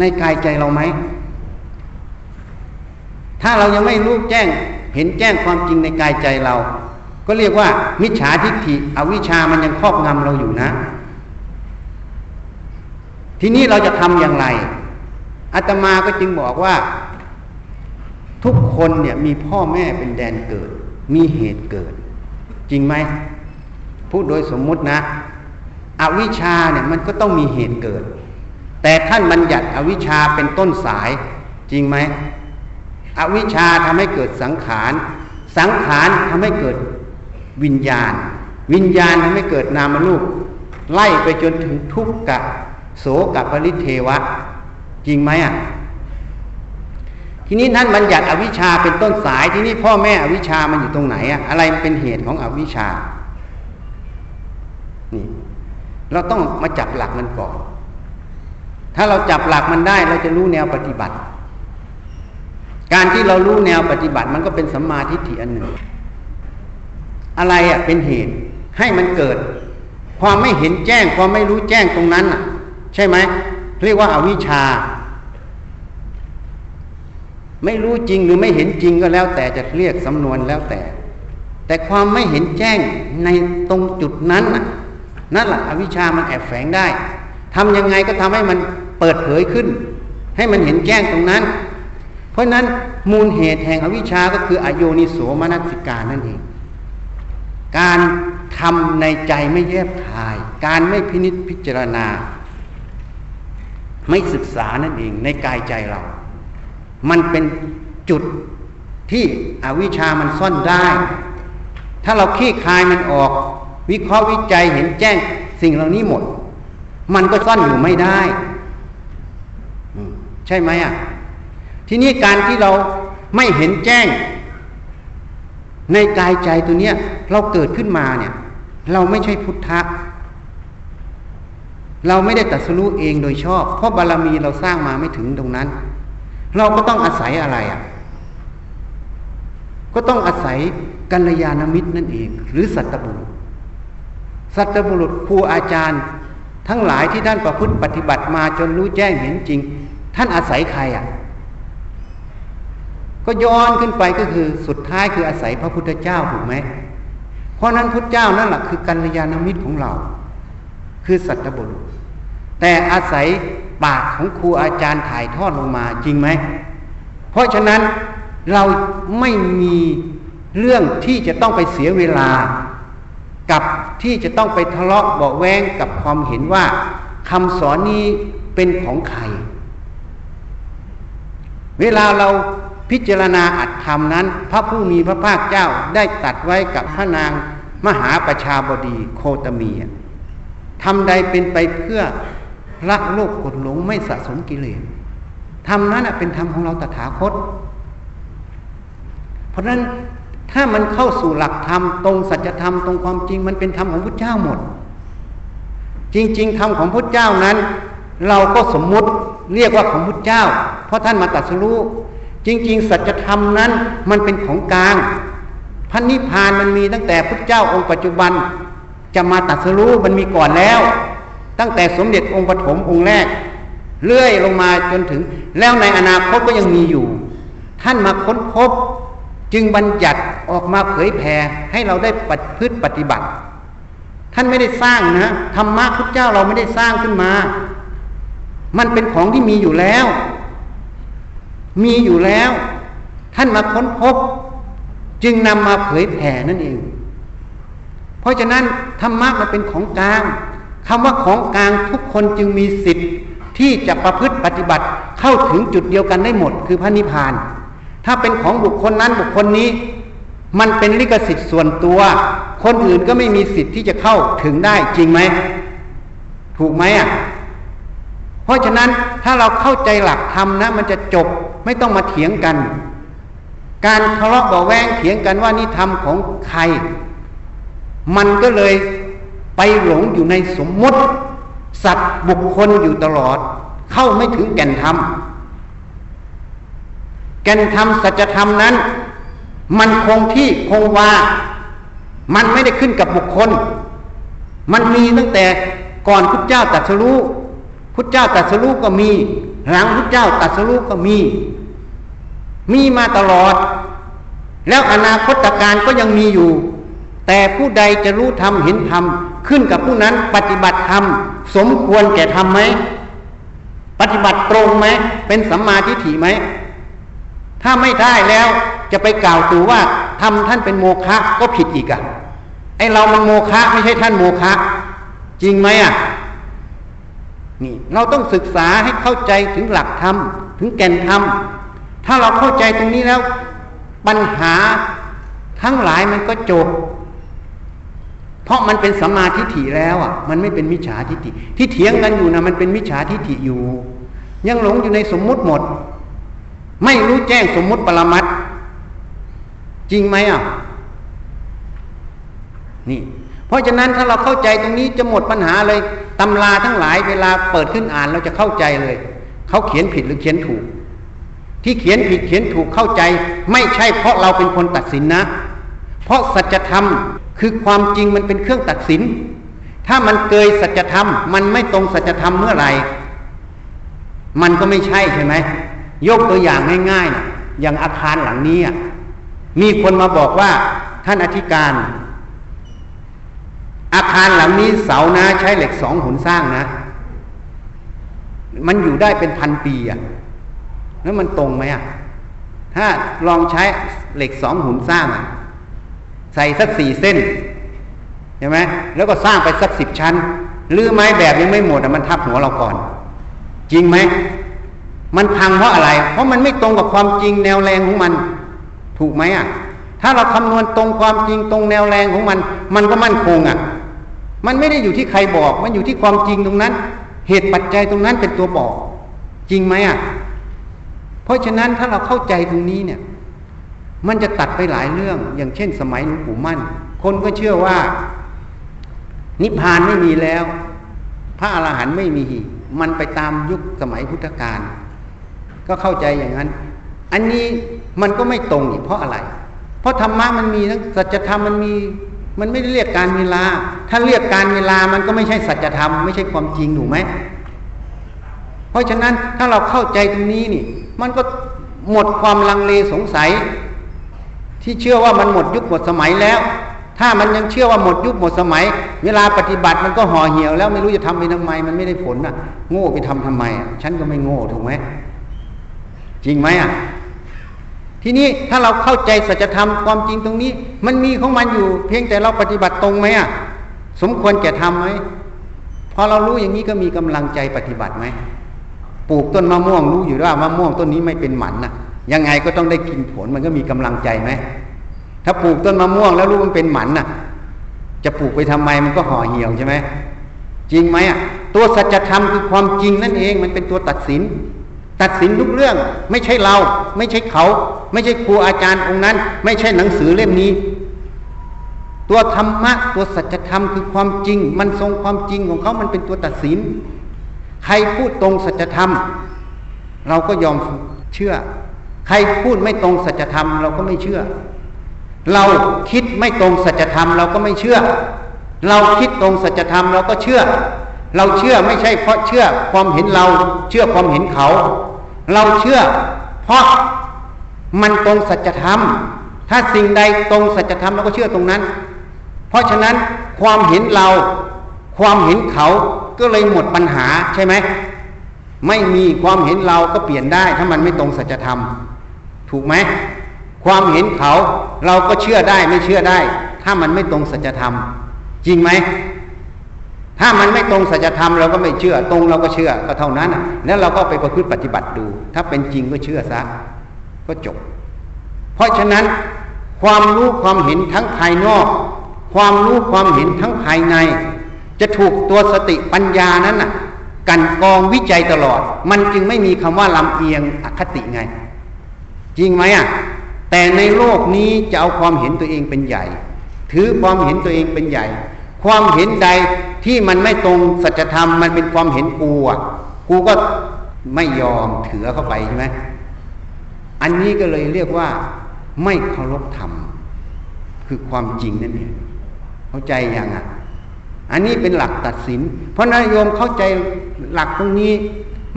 S1: ในกายใจเราไหมถ้าเรายังไม่รู้แจ้ง เห็นแจ้งความจริงในกายใจเรา ก็เรียกว่า มิจฉาทิฏฐิอวิชามันยังครอบงำเราอยู่นะ ทีนี้เราจะทำอย่างไรอาตมาก็จึงบอกว่า ทุกคนเนี่ยมีพ่อแม่เป็นแดนเกิด มีเหตุเกิด จริงไหมพูดโดยสมมุตินะ อวิชาเนี่ยมันก็ต้องมีเหตุเกิด แต่ท่านบัญญัติอวิชาเป็นต้นสาย จริงไหมอวิชชาทำให้เกิดสังขาร สังขารทำให้เกิด วิญญาณ วิญญาณทำให้เกิดนามรูป ไล่ไปจนถึงทุกขะโสกะปริเทวะ จริงไหมอะทีนี้ท่านบัญญัติอวิชชาเป็นต้นสายทีนี้พ่อแม่อวิชชามันอยู่ตรงไหนอะอะไรเป็นเหตุของอวิชชา นี่ เราต้องมาจับหลักมันก่อน ถ้าเราจับหลักมันได้เราจะรู้แนวปฏิบัติ การที่เรารู้แนวปฏิบัติมันก็เป็นสัมมาทิฏฐิอันหนึ่ง อะไรอะเป็นเหตุให้มันเกิด ความไม่เห็นแจ้งความไม่รู้แจ้งตรงนั้นอะ ใช่ไหมเรียกว่าอาวิชชา ไม่รู้จริงหรือไม่เห็นจริงก็แล้ว แต่จะเรียกสำนวนแล้วแต่ แต่ความไม่เห็นแจ้งในตรงจุดนั้นอะนั่นแหละอวิชามันแอบแฝงได้ทำยังไงก็ทำให้มันเปิดเผยขึ้น ให้มันเห็นแจ้งตรงนั้น เพราะนั้นมูลเหตุแห่งอวิชาก็คืออโยนิโสมนัสิกานั่นเอง การทำในใจไม่แยบคาย การไม่พินิจพิจารณา ไม่ศึกษานั่นเองในกายใจเรา มันเป็นจุดที่อวิชามันซ่อนได้ ถ้าเราขี้คายมันออก วิเคราะห์วิจัยเห็นแจ้งสิ่งเหล่านี้หมด มันก็ซ่อนอยู่ไม่ได้ใช่ไหมอะ ทีนี้การที่เราไม่เห็นแจ้ง ในกายใจตัวเนี้ยเราเกิดขึ้นมาเนี่ย เราไม่ใช่พุทธะ เราไม่ได้ตัดสู้เองโดยชอบ เพราะบารรมีเราสร้างมาไม่ถึงตรงนั้น เราก็ต้องอาศัยอะไรอะ ก็ต้องอาศัยกัลยาณมิตรนั่นเอง หรือสัตบุรุษสัตบุรุษครูอาจารย์ ทั้งหลายที่ท่านประพฤติปฏิบัติมาจนรู้แจ้งเห็นจริง ท่านอาศัยใครอะ ก็ย้อนขึ้นไปก็คือสุดท้ายคืออาศัยพระพุทธเจ้าถูกไหม เพราะนั้นพุทธเจ้านั่นแหละคือกัลยาณมิตรของเรา คือสัตบุรุษ แต่อาศัยปากของครูอาจารย์ถ่ายทอดลงมาจริงไหม เพราะฉะนั้นเราไม่มีเรื่องที่จะต้องไปเสียเวลา กับที่จะต้องไปทะเลาะเบาแวงกับความเห็นว่าคำสอนนี้เป็นของใคร เวลาเรา พิจารณาอัตธรรมนั้น พระผู้มีพระภาคเจ้าได้ตัดไว้กับพระนางมหาประชาบดีโคตมีทำใดเป็นไปเพื่อละโลกกดหลงไม่สะสมกิเลสธรรมนั้นเป็นธรรมของเราตถาคต เพราะฉะนั้นถ้ามันเข้าสู่หลักธรรมตรงสัจธรรมตรงความจริงมันเป็นธรรมของพระเจ้าหมด จริง ๆธรรมของพระเจ้านั้น เราก็สมมุติเรียกว่าของพระเจ้า เพราะท่านมาตัดสู้ จริง ๆ สัจธรรมนั้นมันเป็นของกลางพระนิพพานมันมีตั้งแต่พระเจ้าองค์ปัจจุบัน จะมาตัดสู้มันมีก่อนแล้ว ตั้งแต่สมเด็จองค์ปฐมองค์แรก เลื่อยลงมาจนถึง แล้วในอนาคตก็ยังมีอยู่ ท่านมาค้นพบจึงบัญญัติออกมาเผยแผ่ให้เราได้ปฏิพฤติปฏิบัติ ท่านไม่ได้สร้างนะธรรมะพุทธเจ้าเราไม่ได้สร้างขึ้นมา มันเป็นของที่มีอยู่แล้ว มีอยู่แล้ว ท่านมาค้นพบ จึงนำมาเผยแผ่นั่นเอง เพราะฉะนั้นธรรมะมันเป็นของกลางคำว่าของกลางทุกคนจึงมีสิทธิ์ที่จะประพฤติปฏิบัติเข้าถึงจุดเดียวกันได้หมด คือพระนิพพาน ถ้าเป็นของบุคคลนั้นบุคคลนี้ มันเป็นลิขสิทธิ์ส่วนตัว คนอื่นก็ไม่มีสิทธิ์ที่จะเข้าถึงได้จริงไหม ถูกไหมอะ เพราะฉะนั้นถ้าเราเข้าใจหลักธรรมนะ มันจะจบไม่ต้องมาเถียงกัน การทะเลาะเบาแวงเถียงกันว่านี่ธรรมของใคร มันก็เลยไปหลงอยู่ในสมมติ สัตว์บุคคลอยู่ตลอด เข้าไม่ถึงแก่นธรรมแก่นธรรมสัจธรรมนั้น มันคงที่คงวามันไม่ได้ขึ้นกับบุคคล มันมีตั้งแต่ก่อนพุทธเจ้าตรัสรู้ พุทธเจ้าตรัสรู้ก็มี หลังพุทธเจ้าตรัสรู้ก็มี มีมาตลอด แล้วอนาคตการก็ยังมีอยู่ แต่ผู้ใดจะรู้ธรรมเห็นธรรมขึ้นกับผู้นั้นปฏิบัติธรรมสมควรแก่ทำไหมปฏิบัติตรงไหมเป็นสัมมาทิฏฐิไหมถ้าไม่ได้แล้วจะไปกล่าวตูว่าทำท่านเป็นโมฆะก็ผิดอีกอะไอเรามันโมฆะไม่ใช่ท่านโมฆะจริงไหมอะ นี่เราต้องศึกษาให้เข้าใจถึงหลักธรรมถึงแก่นธรรมถ้าเราเข้าใจตรงนี้แล้ว ปัญหาทั้งหลายมันก็จบ เพราะมันเป็นสัมมาทิฏฐิแล้วอะ มันไม่เป็นมิจฉาทิฏฐิที่เถียงกันอยู่นะมันเป็นมิจฉาทิฏฐิอยู่ ยังหลงอยู่ในสมมุติหมด ไม่รู้แจ้งสมมุติปรมัตจริงไหมอะ นี่ เพราะฉะนั้นถ้าเราเข้าใจตรงนี้จะหมดปัญหาเลยตำราทั้งหลายเวลาเปิดขึ้นอ่านเราจะเข้าใจเลย เขาเขียนผิดหรือเขียนถูก ที่เขียนผิดเขียนถูกเข้าใจ ไม่ใช่เพราะเราเป็นคนตัดสินนะ เพราะสัจธรรมคือความจริงมันเป็นเครื่องตัดสิน ถ้ามันเกยสัจธรรม มันไม่ตรงสัจธรรมเมื่อไหร่มันก็ไม่ใช่ใช่ไหมยกตัวอย่างง่ายๆนะอย่างอาคารหลังนี้มีคนมาบอกว่าท่านอธิการ อาคารหลังนี้เสานะ ใช้เหล็กสองหุนสร้างนะ มันอยู่ได้เป็นพันปีอะแล้วมันตรงไหมอะถ้าลองใช้เหล็กสองหุนสร้างอะใส่สักสี่เส้นใช่ไหมแล้วก็สร้างไปสักสิบชั้นหรือไม้แบบยังไม่หมดอะมันทับหัวเราก่อน จริงไหมมันพังเพราะอะไร เพราะมันไม่ตรงกับความจริงแนวแรงของมัน ถูกไหมอะ ถ้าเราคำนวณตรงความจริงตรงแนวแรงของมัน มันก็มั่นคงอะ มันไม่ได้อยู่ที่ใครบอก มันอยู่ที่ความจริงตรงนั้น เหตุปัจจัยตรงนั้นเป็นตัวบอก จริงไหมอะ เพราะฉะนั้นถ้าเราเข้าใจตรงนี้เนี่ย มันจะตัดไปหลายเรื่อง อย่างเช่น สมัยหลวงปู่มั่น คนก็เชื่อว่า นิพพานไม่มีแล้ว พระอรหันต์ไม่มี มันไปตามยุคสมัยพุทธกาลก็เข้าใจอย่างนั้น อันนี้มันก็ไม่ตรงอีกเพราะอะไร เพราะธรรมะมันมีทั้งสัจธรรมมันมี มันไม่ได้เรียกการเวลา ถ้าเรียกการเวลามันก็ไม่ใช่สัจธรรมไม่ใช่ความจริงถูกไหม เพราะฉะนั้นถ้าเราเข้าใจตรงนี้นี่ มันก็หมดความลังเลสงสัย ที่เชื่อว่ามันหมดยุคหมดสมัยแล้ว ถ้ามันยังเชื่อว่าหมดยุคหมดสมัย เวลาปฏิบัติมันก็ห่อเหี่ยว แล้วไม่รู้จะทำไปทำไม มันไม่ได้ผลน่ะ โง่ไปทำทำไมอะฉันก็ไม่โง่ถูกไหมจริงไหมอะ ทีนี้ถ้าเราเข้าใจสัจธรรมความจริงตรงนี้ มันมีของมันอยู่ เพียงแต่เราปฏิบัติตรงไหมอะสมควรแก่ทำไหมพอเรารู้อย่างนี้ก็มีกำลังใจปฏิบัติไหมปลูกต้นมะม่วงรู้อยู่ว่ามะม่วงต้นนี้ไม่เป็นหมันนะยังไงก็ต้องได้กินผลมันก็มีกำลังใจไหมถ้าปลูกต้นมะม่วงแล้วลูกมันเป็นหมันน่ะ จะปลูกไปทำไมมันก็ห่อเหี่ยวใช่ไหมจริงไหมอะตัวสัจธรรมคือความจริงนั่นเอง มันเป็นตัวตัดสิน ตัดสินทุกเรื่อง ไม่ใช่เรา ไม่ใช่เขา ไม่ใช่ครูอาจารย์องค์นั้น ไม่ใช่หนังสือเล่มนี้ ตัวธรรมะ ตัวสัจธรรมคือความจริง มันทรงความจริงของเขามันเป็นตัวตัดสิน ใครพูดตรงสัจธรรม เราก็ยอมเชื่อ ใครพูดไม่ตรงสัจธรรมเราก็ไม่เชื่อ เราคิดไม่ตรงสัจธรรมเราก็ไม่เชื่อ เราคิดตรงสัจธรรมเราก็เชื่อ เราเชื่อไม่ใช่เพราะเชื่อความเห็นเราเชื่อความเห็นเขา เราเชื่อ เพราะมันตรงสัจธรรม ถ้าสิ่งใดตรงสัจธรรมเราก็เชื่อตรงนั้น เพราะฉะนั้นความเห็นเรา ความเห็นเขาก็เลยหมดปัญหาใช่ไหมไม่มีความเห็นเราก็เปลี่ยนได้ ถ้ามันไม่ตรงสัจธรรม ถูกไหมความเห็นเขาเราก็เชื่อได้ไม่เชื่อได้ ถ้ามันไม่ตรงสัจธรรม จริงไหม ถ้ามันไม่ตรงสัจธรรมเราก็ไม่เชื่อ ตรงเราก็เชื่อก็เท่านั้นแล้วเราก็ไปประพฤติปฏิบัติดู ถ้าเป็นจริงก็เชื่อซะก็จบ เพราะฉะนั้นความรู้ความเห็นทั้งภายนอก ความรู้ความเห็นทั้งภายใน จะถูกตัวสติปัญญานั้นน่ะ กันกองวิจัยตลอด มันจึงไม่มีคำว่าลำเอียงอคติไง จริงไหมอะแต่ในโลกนี้จะเอาความเห็นตัวเองเป็นใหญ่ ถือความเห็นตัวเองเป็นใหญ่ ความเห็นใดที่มันไม่ตรงสัจธรรมมันเป็นความเห็นกูอะกูก็ไม่ยอมถือเข้าไปใช่ไหมอันนี้ก็เลยเรียกว่า ไม่เคารพธรรม คือความจริงนั่นเองเข้าใจยังอะ อันนี้เป็นหลักตัดสิน เพราะนายโยมเข้าใจหลักตรงนี้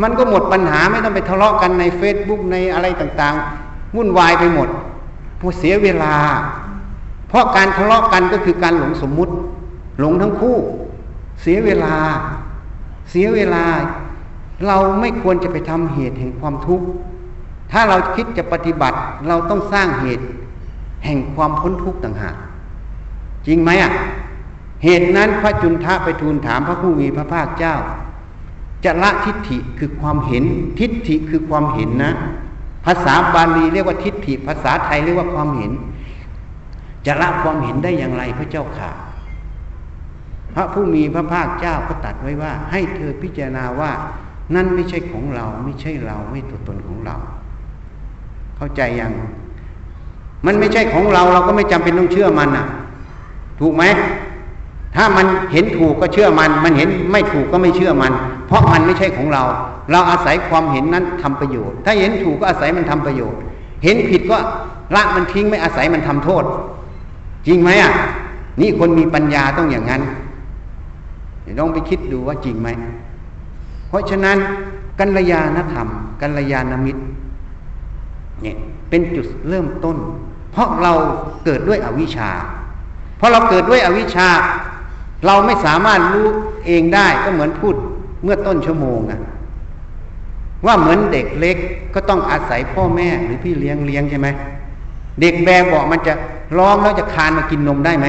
S1: มันก็หมดปัญหาไม่ต้องไปทะเลาะกันในเฟซบุ๊กในอะไรต่างๆวุ่นวายไปหมดพอเสียเวลา เพราะการทะเลาะกันก็คือการหลงสมมุติ หลงทั้งคู่ เสียเวลา เสียเวลา เราไม่ควรจะไปทำเหตุแห่งความทุกข์ถ้าเราคิดจะปฏิบัติ เราต้องสร้างเหตุแห่งความพ้นทุกข์ต่างหากจริงไหมอะเหตุนั้นพระจุนทะไปทูลถามพระผู้มีพระภาคเจ้า จะละทิฏฐิคือความเห็น ทิฏฐิคือความเห็นนะ ภาษาบาลีเรียกว่าทิฏฐิ ภาษาไทยเรียกว่าความเห็น จะละความเห็นได้อย่างไรพระเจ้าค่ะ พระผู้มีพระภาคเจ้าก็ตัดไว้ว่า ให้เธอพิจารณาว่า นั่นไม่ใช่ของเราไม่ใช่เราไม่ตัวตนของเรา เข้าใจยัง มันไม่ใช่ของเราเราก็ไม่จำเป็นต้องเชื่อมันอะ ถูกไหมถ้ามันเห็นถูกก็เชื่อมัน มันเห็นไม่ถูกก็ไม่เชื่อมัน เพราะมันไม่ใช่ของเรา เราอาศัยความเห็นนั้นทำประโยชน์ ถ้าเห็นถูกก็อาศัยมันทำประโยชน์ เห็นผิดก็ละมันทิ้งไม่อาศัยมันทำโทษ จริงไหมอะ นี่คนมีปัญญาต้องอย่างนั้น ลองไปคิดดูว่าจริงไหม เพราะฉะนั้นกัลยาณธรรม กัลยาณมิตรเนี่ยเป็นจุดเริ่มต้น เพราะเราเกิดด้วยอวิชชา เพราะเราเกิดด้วยอวิชชา เราไม่สามารถรู้เองได้ก็เหมือนพูดเมื่อต้นชั่วโมงอะว่าเหมือนเด็กเล็กก็ต้องอาศัยพ่อแม่หรือพี่เลี้ยงเลี้ยงใช่ไหมเด็กแบบอกมันจะร้องแล้วจะคานมากินนมได้ไหม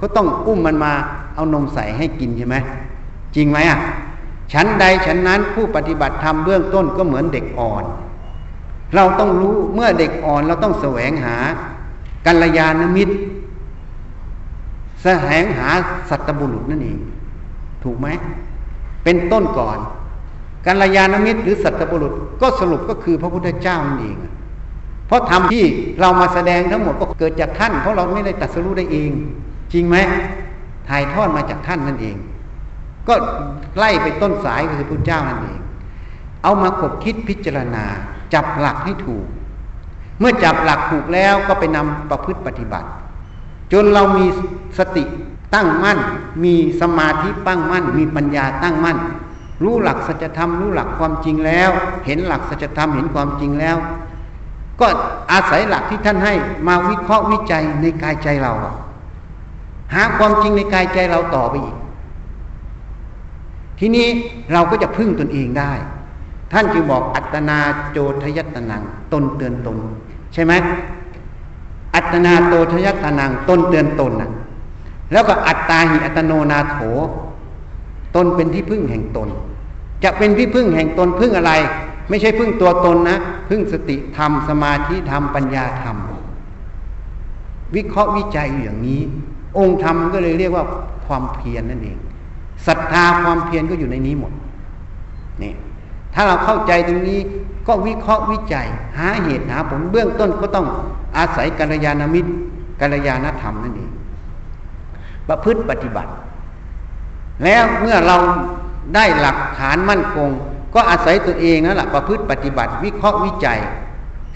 S1: ก็ต้องอุ้มมันมา เอานมใส่ให้กินใช่ไหมจริงไหมอะฉันใดฉันนั้นผู้ปฏิบัติธรรมเบื้องต้นก็เหมือนเด็กอ่อน เราต้องรู้เมื่อเด็กอ่อนเราต้องแสวงหากัลยาณมิตรแสวงหาสัตบุรุษนั่นเอง ถูกไหมเป็นต้นก่อนกัลยาณมิตรหรือสัตบุรุษก็สรุปก็คือพระพุทธเจ้านั่นเอง เพราะธรรมที่เรามาแสดงทั้งหมดก็เกิดจากท่าน เพราะเราไม่ได้ตัดสรู้ได้เอง จริงไหม ถ่ายทอดมาจากท่านนั่นเอง ก็ไล่ไปต้นสายก็คือพระเจ้านั่นเอง เอามาคบคิดพิจารณา จับหลักให้ถูก เมื่อจับหลักถูกแล้วก็ไปนำประพฤติปฏิบัติ จนเรามีสติตั้งมั่น มีสมาธิตั้งมั่น มีปัญญาตั้งมั่น รู้หลักสัจธรรมรู้หลักความจริงแล้ว เห็นหลักสัจธรรมเห็นความจริงแล้วก็อาศัยหลักที่ท่านให้มาวิเคราะห์วิจัยในกายใจเรา หาความจริงในกายใจเราต่อไปอีก ทีนี้เราก็จะพึ่งตนเองได้ ท่านจึงบอกอัตนาโจทยัตนังตนเตือนตน ใช่ไหมอัตนาโตทยัตนังตนเตือนตนนะแล้วก็อัตตาหิอัตโนนาโถ ตนเป็นที่พึ่งแห่งตน จะเป็นที่พึ่งแห่งตนพึ่งอะไร ไม่ใช่พึ่งตัวตนนะ พึ่งสติธรรมสมาธิธรรมปัญญาธรรม วิเคราะห์วิจัยอย่างนี้ องค์ธรรมก็เลยเรียกว่าความเพียรนนั่นเองศรัทธาความเพียรก็อยู่ในนี้หมดนี่ถ้าเราเข้าใจตรงนี้ก็วิเคราะห์วิจัย หาเหตุหาผลเบื้องต้นก็ต้องอาศัยกัลยาณมิตรกัลยาณธรรมนั่นเองประพฤติปฏิบัติ แล้วเมื่อเราได้หลักฐานมั่นคง ก็อาศัยตัวเองนั่นแหละประพฤติปฏิบัติ วิเคราะห์วิจัย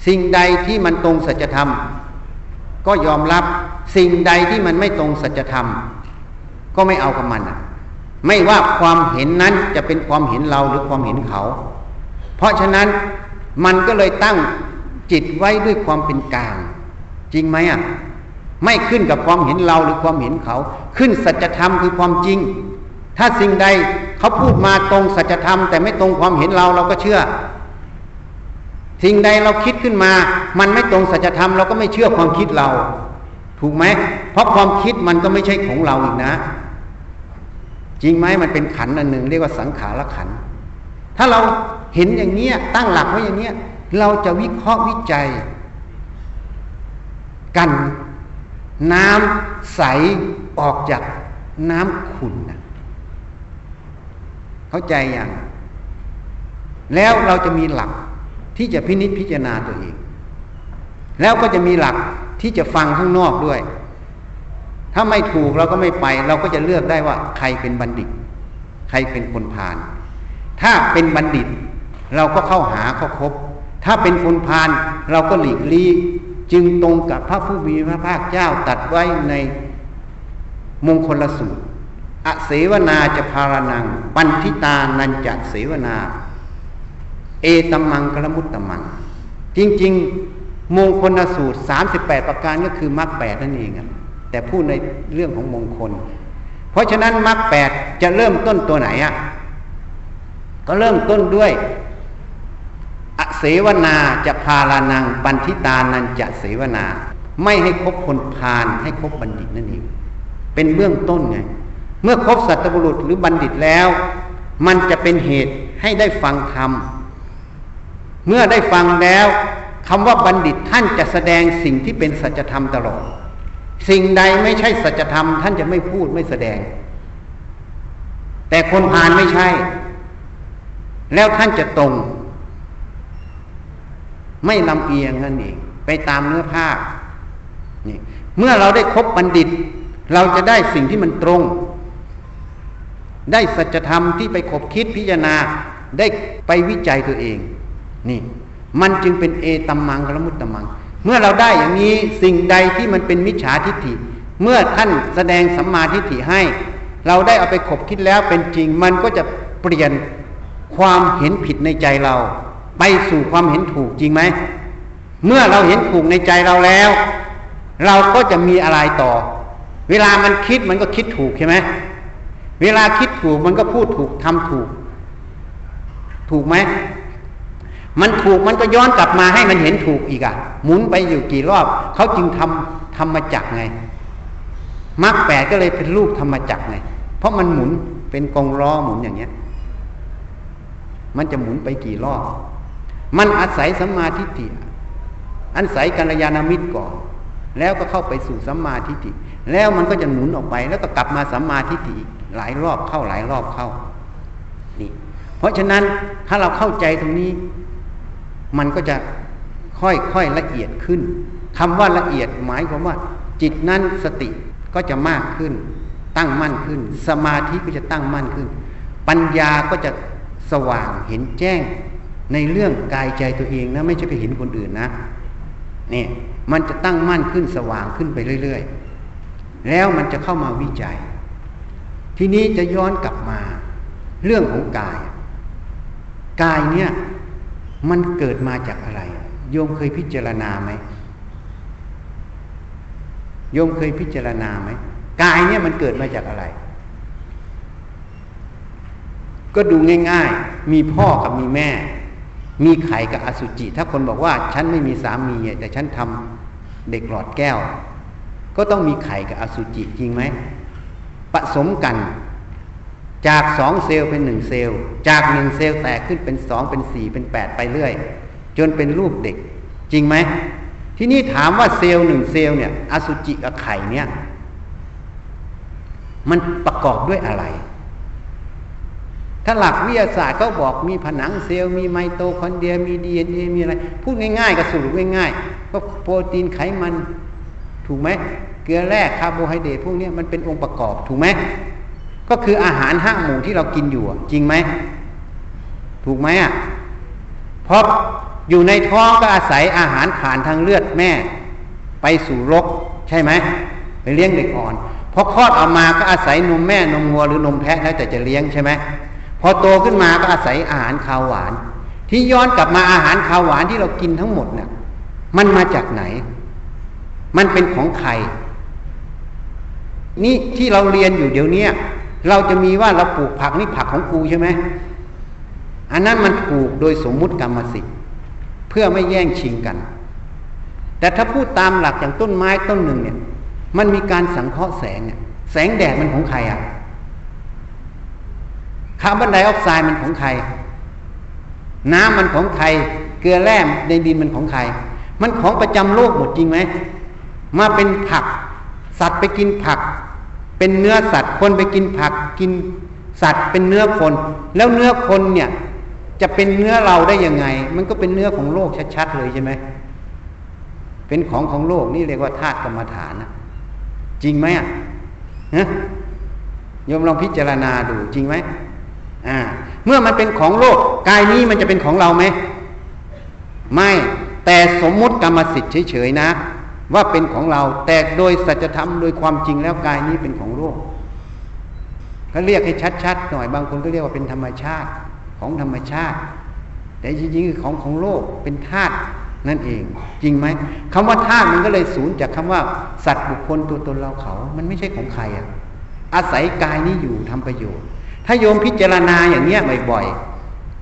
S1: สิ่งใดที่มันตรงสัจธรรม ก็ยอมรับสิ่งใดที่มันไม่ตรงสัจธรรม ก็ไม่เอากับมันไม่ว่าความเห็นนั้นจะเป็นความเห็นเราหรือความเห็นเขา เพราะฉะนั้นมันก็เลยตั้งจิตไว้ด้วยความเป็นกลาง จริงไหมอะไม่ขึ้นกับความเห็นเราหรือความเห็นเขา ขึ้นสัจธรรมคือความจริง ถ้าสิ่งใดเขาพูดมาตรงสัจธรรม แต่ไม่ตรงความเห็นเราเราก็เชื่อ สิ่งใดเราคิดขึ้นมา มันไม่ตรงสัจธรรมเราก็ไม่เชื่อความคิดเรา ถูกไหมเพราะความคิดมันก็ไม่ใช่ของเราอีกนะ จริงไหมมันเป็นขันอันหนึ่งเรียกว่าสังขารขัน ถ้าเราเห็นอย่างเนี้ยตั้งหลักไว้อย่างเนี้ยเราจะวิเคราะห์วิจัย กัน น้ำใสออกจากน้ำขุ่นนะเข้าใจอย่าง แล้วเราจะมีหลัก ที่จะพินิจพิจารณาตัวเอง แล้วก็จะมีหลักที่จะฟังข้างนอกด้วย ถ้าไม่ถูกเราก็ไม่ไป เราก็จะเลือกได้ว่า ใครเป็นบัณฑิต ใครเป็นคนพาลถ้าเป็นบัณฑิต เราก็เข้าหาเข้าคบ ถ้าเป็นคนพาลเราก็หลีกลี่จึงตรงกับพระผู้มีพระภาคเจ้าตัดไว้ในมงคลสูตร อเสวนาจะพารนัง ปันทิตานันจะเสวนา เอตมังกลมุตตมัง จริง ๆ มงคลสูตรสามสิบแปดประการก็คือมรรคแปดนั่นเองแต่พูดในเรื่องของมงคล เพราะฉะนั้นมรรคแปดจะเริ่มต้นตัวไหนอะก็เริ่มต้นด้วย อเสวนาจะพาลานัง ปันทิตานันจะเสวนา ไม่ให้คบคนพาลให้คบบัณฑิตนั่นเองเป็นเบื้องต้นไง เมื่อคบสัตบุรุษหรือบัณฑิตแล้ว มันจะเป็นเหตุให้ได้ฟังธรรม เมื่อได้ฟังแล้วคำว่าบัณฑิตท่านจะแสดงสิ่งที่เป็นสัจธรรมตลอด สิ่งใดไม่ใช่สัจธรรม ท่านจะไม่พูดไม่แสดง แต่คนพาลไม่ใช่ แล้วท่านจะตรง ไม่ลำเอียงนั่นเองไปตามเนื้อผ้านี่เมื่อเราได้คบบัณฑิต เราจะได้สิ่งที่มันตรง ได้สัจธรรมที่ไปขบคิดพิจารณาได้ไปวิจัยตัวเอง นี่ มันจึงเป็นเอตัมมังกลมุตตมัง เมื่อเราได้อย่างนี้สิ่งใดที่มันเป็นมิจฉาทิฏฐิ เมื่อท่านแสดงสัมมาทิฏฐิให้ เราได้เอาไปขบคิดแล้วเป็นจริง มันก็จะเปลี่ยนความเห็นผิดในใจเรา ไปสู่ความเห็นถูกจริงไหมเมื่อเราเห็นถูกในใจเราแล้ว เราก็จะมีอะไรต่อ เวลามันคิดมันก็คิดถูกใช่ไหมเวลาคิดถูกมันก็พูดถูกทำถูก ถูกไหม มันถูกมันก็ย้อนกลับมาให้มันเห็นถูกอีกอะ่ะหมุนไปอยู่กี่รอบเขาจึงทำธรรมจักไงมรรคแปดก็เลยเป็นรูปธรรมจักไง เพราะมันหมุนเป็นกองล้อหมุนอย่างเงี้ย มันจะหมุนไปกี่รอบ มันอาศัยสัมมาทิฏฐิอาศัยกัลยาณมิตรก่อน แล้วก็เข้าไปสู่สัมมาทิฏฐิแล้วมันก็จะหมุนออกไปแล้วก็กลับมาสัมมาทิฏฐิหลายรอบเข้าหลายรอบเข้านี่ เพราะฉะนั้นถ้าเราเข้าใจตรงนี้ มันก็จะค่อยๆละเอียดขึ้นคำว่าละเอียดหมายความว่า จิตนั้นสติก็จะมากขึ้น ตั้งมั่นขึ้น สมาธิก็จะตั้งมั่นขึ้น ปัญญาก็จะสว่างเห็นแจ้งในเรื่องกายใจตัวเองนะ ไม่ใช่ไปเห็นคนอื่นนะนี่มันจะตั้งมั่นขึ้นสว่างขึ้นไปเรื่อยๆ แล้วมันจะเข้ามาวิจัย ทีนี้จะย้อนกลับมา เรื่องของกาย กายเนี่ย มันเกิดมาจากอะไร โยมเคยพิจารณาไหมโยมเคยพิจารณาไหมกายเนี่ยมันเกิดมาจากอะไร ก็ดูง่ายๆ มีพ่อกับมีแม่ มีไข่กับอสุจิ ถ้าคนบอกว่าฉันไม่มีสามีแต่ฉันทำเด็กหลอดแก้ว ก็ต้องมีไข่กับอสุจิจริงไหมผสมกัน จากสองเซลล์เป็นหนึ่งเซลล์ จากหนึ่งเซลล์แตกขึ้นเป็นสองเป็นสี่เป็นแปดไปเรื่อย จนเป็นรูปเด็ก จริงไหม ทีนี้ถามว่าเซลล์หนึ่งเซลล์เนี่ย อสุจิกับไข่เนี่ย มันประกอบด้วยอะไร ถ้าหลักวิทยาศาสตร์เขาบอกมีผนังเซลล์มีไมโตคอนเดรียมีดีเอ็นเอมีอะไร พูดง่ายๆก็สรุปง่ายๆก็โปรตีนไขมัน ถูกไหมเกลือแร่คาร์โบไฮเดรตพวกนี้มันเป็นองค์ประกอบถูกไหม ก็คืออาหารห้าหมู่ที่เรากินอยู่จริงไหม ถูกไหมอะเพราะอยู่ในท้องก็อาศัยอาหารผ่านทางเลือดแม่ ไปสู่รกใช่ไหมไปเลี้ยงเด็กอ่อนพอคลอดออกมาก็อาศัยนมแม่นมงัวหรือนมแพะแล้วแต่จะเลี้ยงใช่ไหมพอโตขึ้นมาก็อาศัยอาหารข้าวหวาน ที่ย้อนกลับมาอาหารข้าวหวานที่เรากินทั้งหมดเนี่ยมันมาจากไหน มันเป็นของใครนี่ที่เราเรียนอยู่เดี๋ยวนี้ เราจะมีว่าเราปลูกผักนี่ผักของกูใช่ไหมอันนั้นมันปลูกโดยสมมุติกรรมสิทธิ์เพื่อไม่แย่งชิงกัน แต่ถ้าพูดตามหลักอย่างต้นไม้ต้นหนึ่งเนี่ย มันมีการสังเคราะห์แสงเนี่ยแสงแดดมันของใครอะคาร์บอนไดออกไซด์มันของใคร น้ำมันของใคร เกลือแร่ในดินมันของใคร มันของประจำโลกหมดจริงไหมมาเป็นผัก สัตว์ไปกินผัก เป็นเนื้อสัตว์คนไปกินผักกินสัตว์เป็นเนื้อคน แล้วเนื้อคนเนี่ยจะเป็นเนื้อเราได้ยังไง มันก็เป็นเนื้อของโลกชัดๆเลยใช่ไหมเป็นของของโลกนี่เรียกว่าธาตุกรรมฐานนะจริงไหมอะฮะโยมลองพิจารณาดูจริงไหมอ่า เมื่อมันเป็นของโลกกายนี้มันจะเป็นของเราไหมไม่แต่สมมุติกรรมสิทธิ์เฉยๆนะ ว่าเป็นของเรา แต่โดยสัจธรรมโดยความจริงแล้วกายนี้เป็นของโลกเขาเรียกให้ชัดๆหน่อยบางคนก็เรียกว่าเป็นธรรมชาติของธรรมชาติ แต่จริงๆคือของของโลกเป็นธาตุนั่นเอง จริงไหมคำว่าธาตุมันก็เลยสูญจากคำว่า สัตว์บุคคลตัวตนเราเขา มันไม่ใช่ของใครอะ อาศัยกายนี้อยู่ทำประโยชน์ ถ้าโยมพิจารณาอย่างเนี้ยบ่อย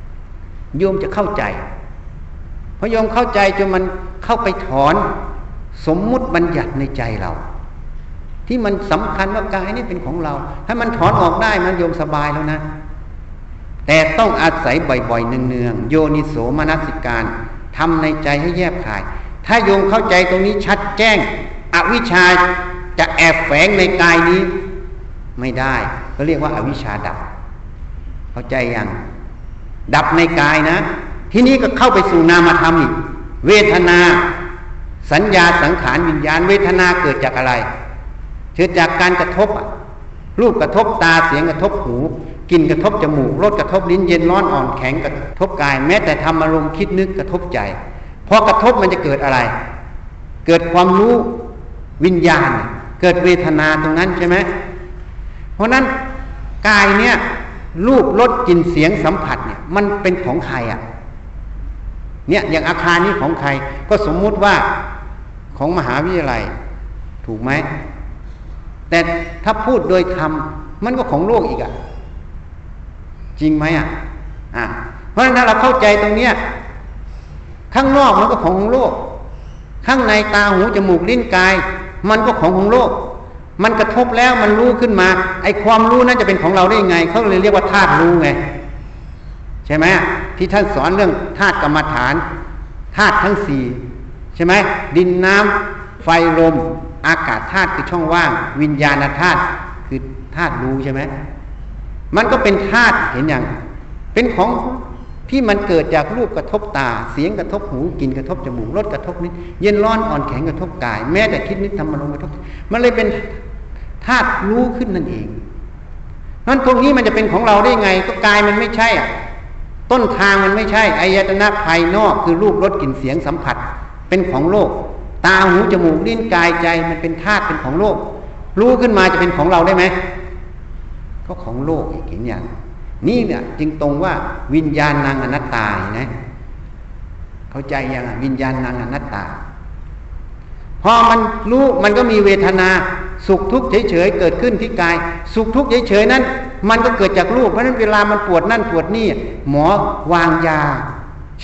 S1: ๆโยมจะเข้าใจพอโยมเข้าใจจนมันเข้าไปถอน สมมุติบัญญัติในใจเรา ที่มันสำคัญว่ากายนี่เป็นของเรา ถ้ามันถอนออกได้มันโยมสบายแล้วนะ แต่ต้องอาศัยบ่อยๆเนืองๆโยนิโสมนสิการทำในใจให้แยบขาย ถ้าโยมเข้าใจตรงนี้ชัดแจ้ง อวิชชาจะแอบแฝงในกายนี้ ไม่ได้ก็เรียกว่าอาวิชชาดับ เข้าใจยังดับในกายนะ ที่นี้ก็เข้าไปสู่นามธรรมอีกเวทนา สัญญาสังขารวิญญาณเวทนาเกิดจากอะไรเกิดจากการกระทบรูปกระทบตาเสียงกระทบหูกลิ่นกระทบจมูกรสกระทบลิ้นเย็นร้อนอ่อนแข็งกระทบกาย แม้แต่ทำอารมณ์คิดนึกกระทบใจพอกระทบมันจะเกิดอะไร เกิดความรู้วิญญาณ เกิดเวทนาตรงนั้นใช่ไหมเพราะนั้นกายเนี่ยรูปรสกลิ่นเสียงสัมผัสเนี่ยมันเป็นของใครอะ เนี่ยอย่างอาคารนี้ของใคร ก็สมมุติว่าของมหาวิทยาลัย ถูกไหม แต่ถ้าพูดโดยธรรมมันก็ของโลกอีกอะจริงไหมอะอะเพราะฉะนั้นถ้าเราเข้าใจตรงเนี้ยข้างนอกมันก็ของของโลก ข้างในตาหูจมูกลิ้นกาย มันก็ของของโลก มันกระทบแล้วมันรู้ขึ้นมา ไอ้ความรู้นั้นจะเป็นของเราได้ยังไงเขาเลยเรียกว่าธาตุรู้ไง ใช่ไหมที่ท่านสอนเรื่องธาตุกรรมฐานธาตุทั้งสี่ใช่ไหมดินน้ำไฟลมอากาศธาตุคือช่องว่าง วิญญาณธาตุคือธาตุรู้ใช่ไหมมันก็เป็นธาตุเห็นอย่าง เป็นของที่มันเกิดจากรูปกระทบตา เสียงกระทบหูกลิ่นกระทบจมูกรสกระทบนิดเย็นร้อนอ่อนแข็งกระทบกาย แม้แต่คิดนิดทำมาลงกระทบ มันเลยเป็นธาตุรู้ขึ้นนั่นเองนั้นตรงนี้มันจะเป็นของเราได้ไง ก็กายมันไม่ใช่อะ ต้นทางมันไม่ใช่อายตนะภายนอกคือรูปรสกลิ่นเสียงสัมผัส เป็นของโลก ตาหูจมูกลิ้นกายใจมันเป็นธาตุเป็นของโลก รู้ขึ้นมาจะเป็นของเราได้ไหมก็ของโลกอีกอย่างนี่เนี่ยจึงตรงว่าวิญญาณนางอนัตตานะเข้าใจยังวิญญาณนางอนัตตา พอมันรู้มันก็มีเวทนา สุขทุกข์เฉยๆเกิดขึ้นที่กาย สุขทุกข์เฉยๆนั้น มันก็เกิดจากรูปเพราะนั้นเวลามันปวดนั่นปวดนี่ หมอวางยา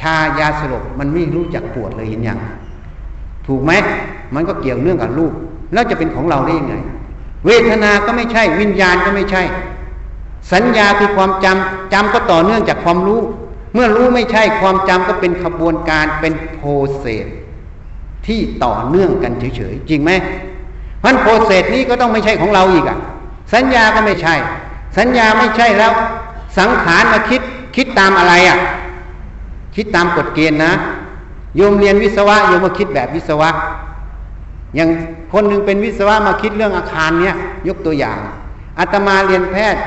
S1: ชายาสลบมันไม่รู้จักปวดเลยเห็นยังถูกไหมมันก็เกี่ยวเนื่องกับรูป แล้วจะเป็นของเราได้ยังไง เวทนาก็ไม่ใช่ วิญญาณก็ไม่ใช่ สัญญาคือความจำจำก็ต่อเนื่องจากความรู้ เมื่อรู้ไม่ใช่ความจำก็เป็นขบวนการเป็นโพเซส ที่ต่อเนื่องกันเฉยๆจริงไหมเพราะโพเซสนี้ก็ต้องไม่ใช่ของเราอีกอะสัญญาก็ไม่ใช่ สัญญาไม่ใช่แล้ว สังขารมาคิดคิดตามอะไรอะ่ะคิดตามกฎเกณฑ์นะโยมเรียนวิศวะโยมมาคิดแบบวิศวะ อย่างคนหนึ่งเป็นวิศวะมาคิดเรื่องอาคารเนี้ยยกตัวอย่างอาตมาเรียนแพทย์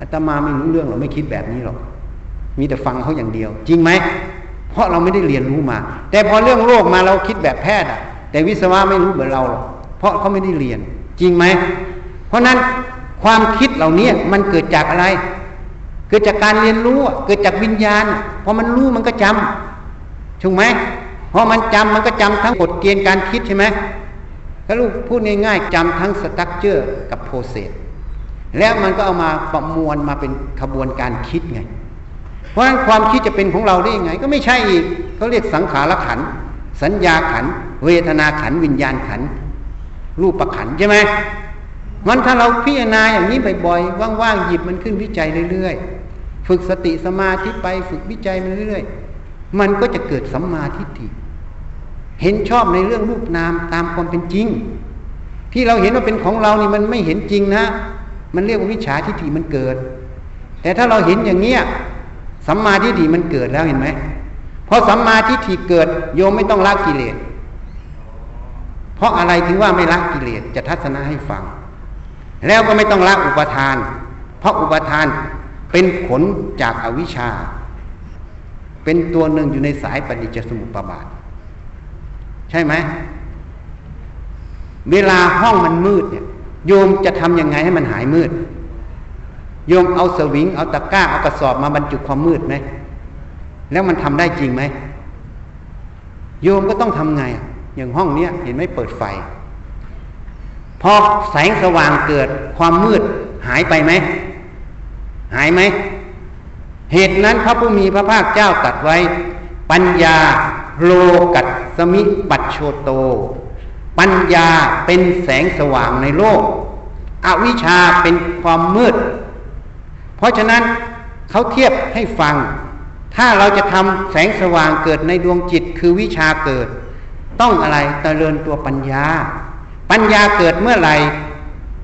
S1: อาตมาไม่รู้เรื่องหรอกไม่คิดแบบนี้หรอกมีแต่ฟังเขาอย่างเดียว จริงไหม เพราะเราไม่ได้เรียนรู้มา แต่พอเรื่องโรคมาเราคิดแบบแพทย์อะ แต่วิศวะไม่รู้เหมือนเราหรอกเพราะเขาไม่ได้เรียน จริงไหม เพราะนั้นความคิดเหล่านี้มันเกิดจากอะไร เกิดจากการเรียนรู้เกิดจากวิญญาณพอมันรู้มันก็จำถูกไหมพอมันจำมันก็จำทั้งกฎเกณฑ์การคิดใช่ไหมถ้าลูกพูดง่ายๆจำทั้ง structure กับ process แล้วมันก็เอามาประมวลมาเป็นขบวนการคิดไง เพราะฉะนั้นความคิดจะเป็นของเราได้ยังไง ก็ไม่ใช่อีกเขาเรียกสังขารขันธ์ สัญญาขันธ์ เวทนาขันธ์วิญญาณขันธ์ รูปขันธ์ใช่ไหมมันถ้าเราพิจารณาอย่างนี้บ่อยๆว่างๆหยิบมันขึ้นวิจัยเรื่อยๆ ฝึกสติสมาธิไปฝึกวิจัยมันเรื่อยๆ มันก็จะเกิดสัมมาทิฏฐิ เห็นชอบในเรื่องรูปนามตามความเป็นจริง ที่เราเห็นว่าเป็นของเรานี่มันไม่เห็นจริงนะ มันเรียกว่าวิชาทิฏฐิมันเกิด แต่ถ้าเราเห็นอย่างเนี้ย สัมมาทิฏฐิมันเกิดแล้วเห็นไหมพอสัมมาทิฏฐิเกิด โยมไม่ต้องละกิเลส เพราะอะไรถึงว่าไม่ละกิเลสจะทัศนะให้ฟัง แล้วก็ไม่ต้องละอุปทาน เพราะอุปทานเป็นผลจากอวิชชา เป็นตัวหนึ่งอยู่ในสายปฏิจจสมุปบาท ใช่ไหม เวลาห้องมันมืดเนี่ย โยมจะทำยังไงให้มันหายมืด โยมเอาสวิง เอาตะกร้า เอากระสอบมาบรรจุความมืดไหม แล้วมันทำได้จริงไหม โยมก็ต้องทำไง อย่างห้องเนี้ยเห็นไหมเปิดไฟ พอแสงสว่างเกิดความมืดหายไปไหม หายไหม เหตุนั้นพระผู้มีพระภาคเจ้าตัดไว้ ปัญญาโลกัตสมิปัจโชโต ปัญญาเป็นแสงสว่างในโลก อวิชชาเป็นความมืด เพราะฉะนั้นเขาเทียบให้ฟัง ถ้าเราจะทำแสงสว่างเกิดในดวงจิตคือวิชาเกิด ต้องอะไรตเจริญตัวปัญญา ปัญญาเกิดเมื่อไหร่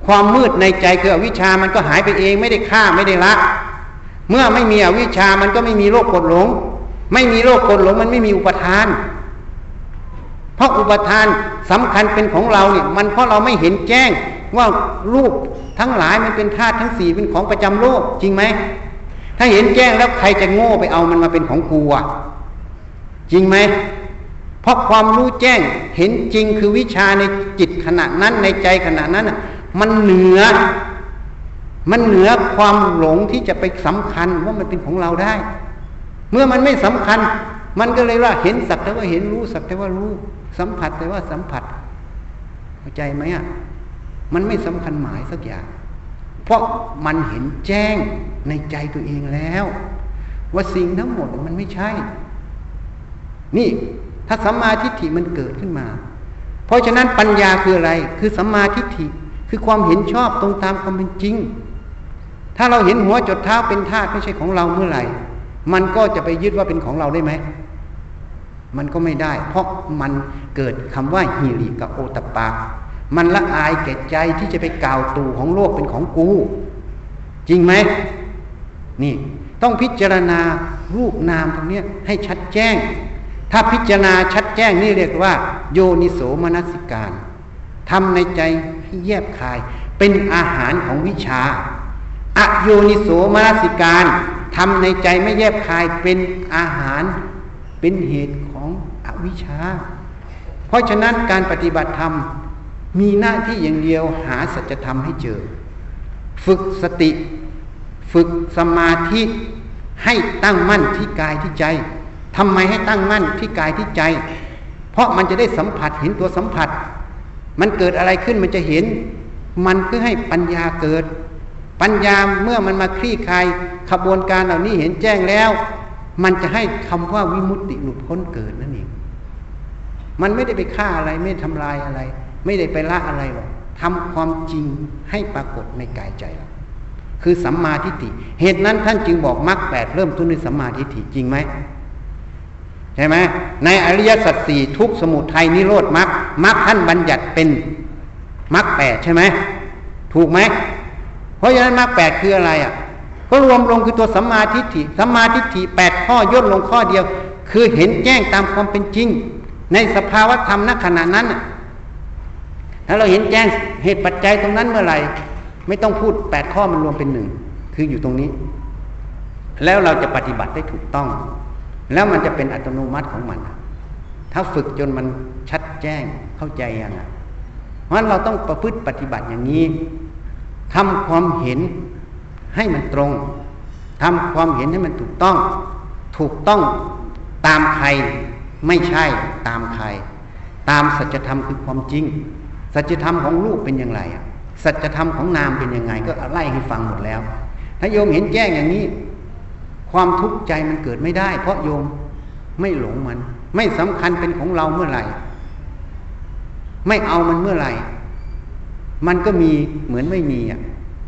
S1: ความมืดในใจคืออวิชามันก็หายไปเองไม่ได้ฆ่าไม่ได้ละ เมื่อไม่มีอวิชามันก็ไม่มีโรคกดหลง ไม่มีโรคกดหลงมันไม่มีอุปทาน เพราะอุปทานสำคัญเป็นของเราเนี่ยมันเพราะเราไม่เห็นแจ้ง ว่ารูปทั้งหลายมันเป็นธาตุทั้งสี่เป็นของประจำโลกจริงไหมถ้าเห็นแจ้งแล้วใครจะโง่ไปเอามันมาเป็นของกูอะจริงไหมเพราะความรู้แจ้งเห็นจริงคือวิชาในจิตขณะนั้นในใจขณะนั้นมันเหนือ มันเหนือความหลงที่จะไปสำคัญว่ามันเป็นของเราได้ เมื่อมันไม่สำคัญ มันก็เลยว่าเห็นสักแต่ว่าเห็นรู้สักแต่ว่ารู้ สัมผัสแต่ว่าสัมผัสเข้าใจไหมอะ มันไม่สำคัญหมายสักอย่าง เพราะมันเห็นแจ้งในใจตัวเองแล้ว ว่าสิ่งทั้งหมดมันไม่ใช่ นี่ถ้าสัมมาทิฏฐิมันเกิดขึ้นมา เพราะฉะนั้นปัญญาคืออะไร คือสัมมาทิฏฐิคือความเห็นชอบตรงตามความเป็นจริง ถ้าเราเห็นหัวจดเท้าเป็นธาตุไม่ใช่ของเราเมื่อไหร่ มันก็จะไปยึดว่าเป็นของเราได้ไหมมันก็ไม่ได้ เพราะมันเกิดคำว่าฮิริกับโอตปา มันละอายแก่ใจที่จะไปกล่าวตู่ของโลกเป็นของกู จริงไหมนี่ต้องพิจารณารูปนามตรงนี้ให้ชัดแจ้ง ถ้าพิจารณาชัดแจ้งนี่เรียกว่า โยนิโสมนสิการทำในใจให้แยบคาย เป็นอาหารของวิชาอโยนิโสมนสิการทำในใจไม่แยบคายเป็นอาหาร เป็นเหตุของอวิชชา เพราะฉะนั้นการปฏิบัติธรรม มีหน้าที่อย่างเดียวหาสัจธรรมให้เจอ ฝึกสติ ฝึกสมาธิให้ตั้งมั่นที่กายที่ใจทำไมให้ตั้งมั่นที่กายที่ใจ เพราะมันจะได้สัมผัสเห็นตัวสัมผัส มันเกิดอะไรขึ้นมันจะเห็น มันเพื่อให้ปัญญาเกิด ปัญญาเมื่อมันมาคลี่คลายขบวนการเหล่านี้เห็นแจ้งแล้ว มันจะให้คำว่าวิมุตติหลุดพ้นเกิดนั่นเองมันไม่ได้ไปฆ่าอะไรไม่ทำลายอะไร ไม่ได้ไปละอะไรหรอกทำความจริงให้ปรากฏในกายใจเราคือสัมมาทิฏฐิ เหตุนั้นท่านจึงบอกมรรคแปดเริ่มต้นด้วยสัมมาทิฏฐิจริงไหมใช่ไหมในอริยสัจสี่ทุกสมุทัยนิโรธมรรคมรรคท่านบัญญัติเป็นมรรคแปดใช่ไหมถูกไหมเพราะฉะนั้นมรรคแปดคืออะไรอะ ก็รวมลงคือตัวสัมมาทิฏฐิสัมมาทิฏฐิแปดข้อย่นลงข้อเดียว คือเห็นแจ้งตามความเป็นจริง ในสภาวะธรรมณขณะนั้น ถ้าเราเห็นแจ้งเหตุปัจจัยตรงนั้นเมื่อไหร่ ไม่ต้องพูดแปดข้อมันรวมเป็นหนึ่งคืออยู่ตรงนี้ แล้วเราจะปฏิบัติได้ถูกต้อง แล้วมันจะเป็นอัตโนมัติของมัน ถ้าฝึกจนมันชัดแจ้งเข้าใจยังอะเพราะฉะนั้นเราต้องประพฤติปฏิบัติอย่างนี้ทำความเห็นให้มันตรงทำความเห็นให้มันถูกต้อง ถูกต้องตามใครไม่ใช่ตามใคร ตามสัจธรรมคือความจริง สัจธรรมของรูปเป็นอย่างไรอะสัจธรรมของนามเป็นยังไง ก็ไล่ให้ฟังหมดแล้ว ถ้าโยมเห็นแจ้งอย่างนี้ ความทุกข์ใจมันเกิดไม่ได้ เพราะโยมไม่หลงมัน ไม่สำคัญเป็นของเราเมื่อไหร่ ไม่เอามันเมื่อไหร่ มันก็มีเหมือนไม่มีอะ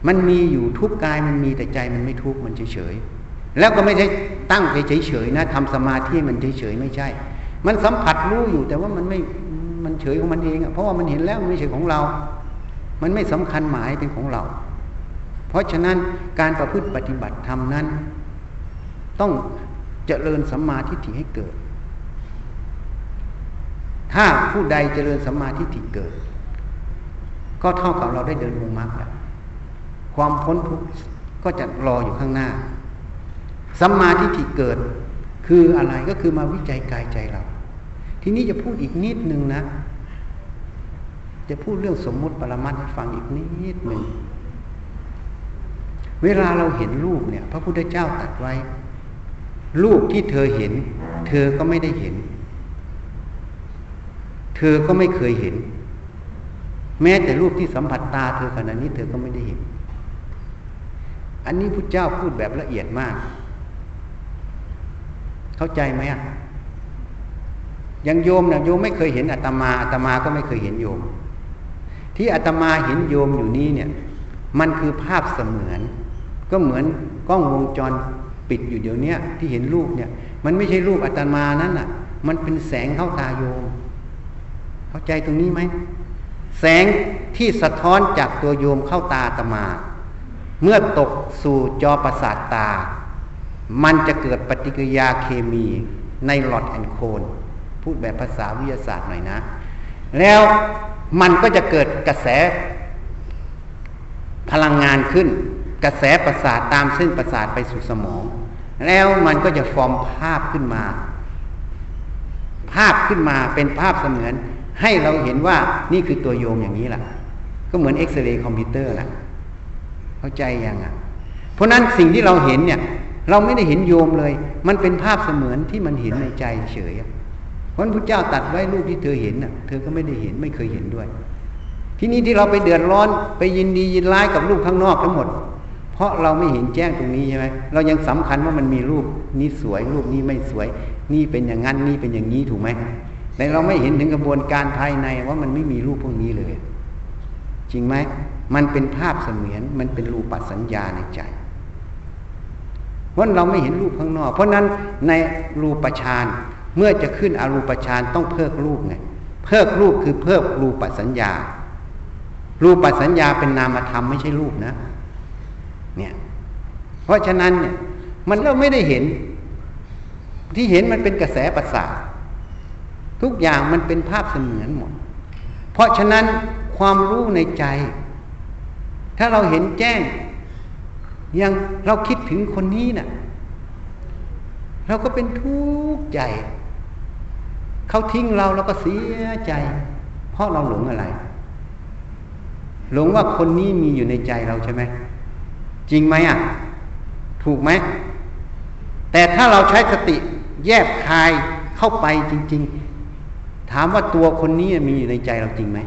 S1: มันมีอยู่ทุกกายมันมีแต่ใจมันไม่ทุกข์มันเฉยๆแล้วก็ไม่ใช่ตั้งเฉยๆนะทำสมาธิมันเฉยๆไม่ใช่ มันสัมผัสรู้อยู่แต่ว่ามันไม่ มันเฉยของมันเองเพราะว่ามันเห็นแล้วมันไม่ใช่ของเรา มันไม่สำคัญหมายเป็นของเรา เพราะฉะนั้นการประพฤติปฏิบัติธรรมนั้น ต้องเจริญสัมมาทิฏฐิให้เกิด ถ้าผู้ใดเจริญสัมมาทิฏฐิเกิด ก็เท่ากับเราได้เดินวงมรรคแล้วความพ้นทุกข์ก็จะรออยู่ข้างหน้าสัมมาทิฏฐิเกิดคืออะไรก็คือมาวิจัยกายใจเรา ทีนี้จะพูดอีกนิดหนึ่งนะ จะพูดเรื่องสมมุติปรมัตให้ฟังอีกนิดหนึ่ง เวลาเราเห็นรูปเนี่ย พระพุทธเจ้าตัดไว้ รูปที่เธอเห็น เธอก็ไม่ได้เห็น เธอก็ไม่เคยเห็น แม้แต่รูปที่สัมผัสตาเธอขณะนี้เธอก็ไม่ได้เห็น อันนี้พุทธเจ้าพูดแบบละเอียดมาก เข้าใจไหมอะ ยังโยมนะโยมไม่เคยเห็นอาตมาอาตมาก็ไม่เคยเห็นโยม ที่อาตมาเห็นโยมอยู่นี้เนี่ย มันคือภาพเสมือน ก็เหมือนกล้องวงจรปิดอยู่เดี๋ยวนี้ที่เห็นรูปเนี่ย มันไม่ใช่รูปอาตมานั้นอะ มันเป็นแสงเข้าตาโยม เข้าใจตรงนี้ไหมแสงที่สะท้อนจากตัวโยมเข้าตาอาตมา เมื่อตกสู่จอประสาทตา มันจะเกิดปฏิกิริยาเคมีในหลอดแอนโคน พูดแบบภาษาวิทยาศาสตร์หน่อยนะ แล้วมันก็จะเกิดกระแสพลังงานขึ้น กระแสประสาทตามเส้นประสาทไปสู่สมอง แล้วมันก็จะฟอร์มภาพขึ้นมา ภาพขึ้นมาเป็นภาพเสมือน ให้เราเห็นว่านี่คือตัวโยมอย่างนี้แหละก็เหมือนเอ็กซเรย์คอมพิวเตอร์แหละเข้าใจยังอะ เพราะนั้นสิ่งที่เราเห็นเนี่ย เราไม่ได้เห็นโยมเลย มันเป็นภาพเสมือนที่มันเห็นในใจเฉย เพราะพระเจ้าตัดไว้รูปที่เธอเห็นน่ะ เธอก็ไม่ได้เห็นไม่เคยเห็นด้วย ที่นี้ที่เราไปเดือดร้อนไปยินดียินร้ายกับรูปข้างนอกทั้งหมด เพราะเราไม่เห็นแจ้งตรงนี้ใช่ไหมเรายังสำคัญว่ามันมีรูปนี้สวยรูปนี้ไม่สวย นี่เป็นอย่างนั้นนี่เป็นอย่างนี้ถูกไหมแต่เราไม่เห็นถึงกระบวนการภายในว่ามันไม่มีรูปพวกนี้เลย จริงไหมมันเป็นภาพเสมือนมันเป็นรูปสัญญาในใจเพราะเราไม่เห็นรูปข้างนอก เพราะนั้นในรูปฌาน เมื่อจะขึ้นอรูปฌานต้องเพิกรูปไงเพิกรูปคือเพิกรูปสัญญา รูปสัญญาเป็นนามธรรมไม่ใช่รูปนะ เนี่ย เพราะฉะนั้นเนี่ยมันเราไม่ได้เห็น ที่เห็นมันเป็นกระแสประสาททุกอย่างมันเป็นภาพเสมือนหมด เพราะฉะนั้นความรู้ในใจ ถ้าเราเห็นแจ้ง ยังเราคิดถึงคนนี้นะ่ะ เราก็เป็นทุกข์ใจ เขาทิ้งเราเราก็เสียใจ เพราะเราหลงอะไร หลงว่าคนนี้มีอยู่ในใจเราใช่ไหมจริงไหมอะ ถูกไหม แต่ถ้าเราใช้สติแยบคายเข้าไปจริง ๆ ถามว่าตัวคนนี้มีอยู่ในใจเราจริงไหม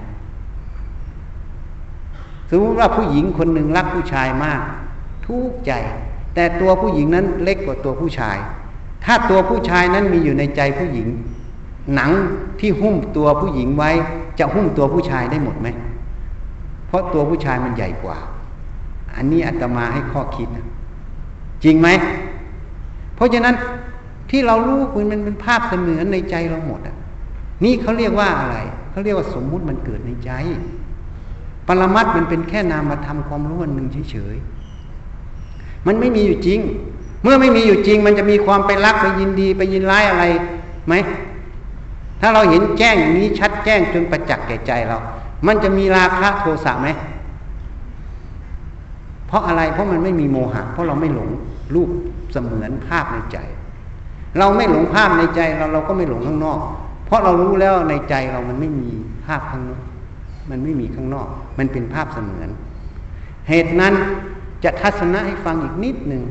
S1: สมมติว่าผู้หญิงคนหนึ่งรักผู้ชายมาก ทุกใจ แต่ตัวผู้หญิงนั้นเล็กกว่าตัวผู้ชาย ถ้าตัวผู้ชายนั้นมีอยู่ในใจผู้หญิง หนังที่หุ้มตัวผู้หญิงไว้ จะหุ้มตัวผู้ชายได้หมดไหม เพราะตัวผู้ชายมันใหญ่กว่า อันนี้อาตมาให้ข้อคิดนะจริงไหม เพราะฉะนั้นที่เรารู้มันมันเป็นภาพเสมือนในใจเราหมดอะ นี่เขาเรียกว่าอะไรเขาเรียกว่าสมมุติมันเกิดในใจ ปรมัตมันเป็นแค่นามธรรมความรู้อันหนึ่งเฉยๆ มันไม่มีอยู่จริง เมื่อไม่มีอยู่จริง มันจะมีความไปรักไปยินดีไปยินร้ายอะไรไหม ถ้าเราเห็นแจ้งอย่างนี้ชัดแจ้งจนประจักษ์แก่ใจเรา มันจะมีราคะโทสะไหม เพราะอะไร เพราะมันไม่มีโมหะ เพราะเราไม่หลงรูปเสมือนภาพในใจ เราไม่หลงภาพในใจเราเราก็ไม่หลงข้างนอก เพราะเรารู้แล้วในใจเรามันไม่มีภาพข้างนอก มันไม่มีข้างนอก มันเป็นภาพเสมือน เหตุนั้นจะทัศนะให้ฟังอีกนิดหนึ่ง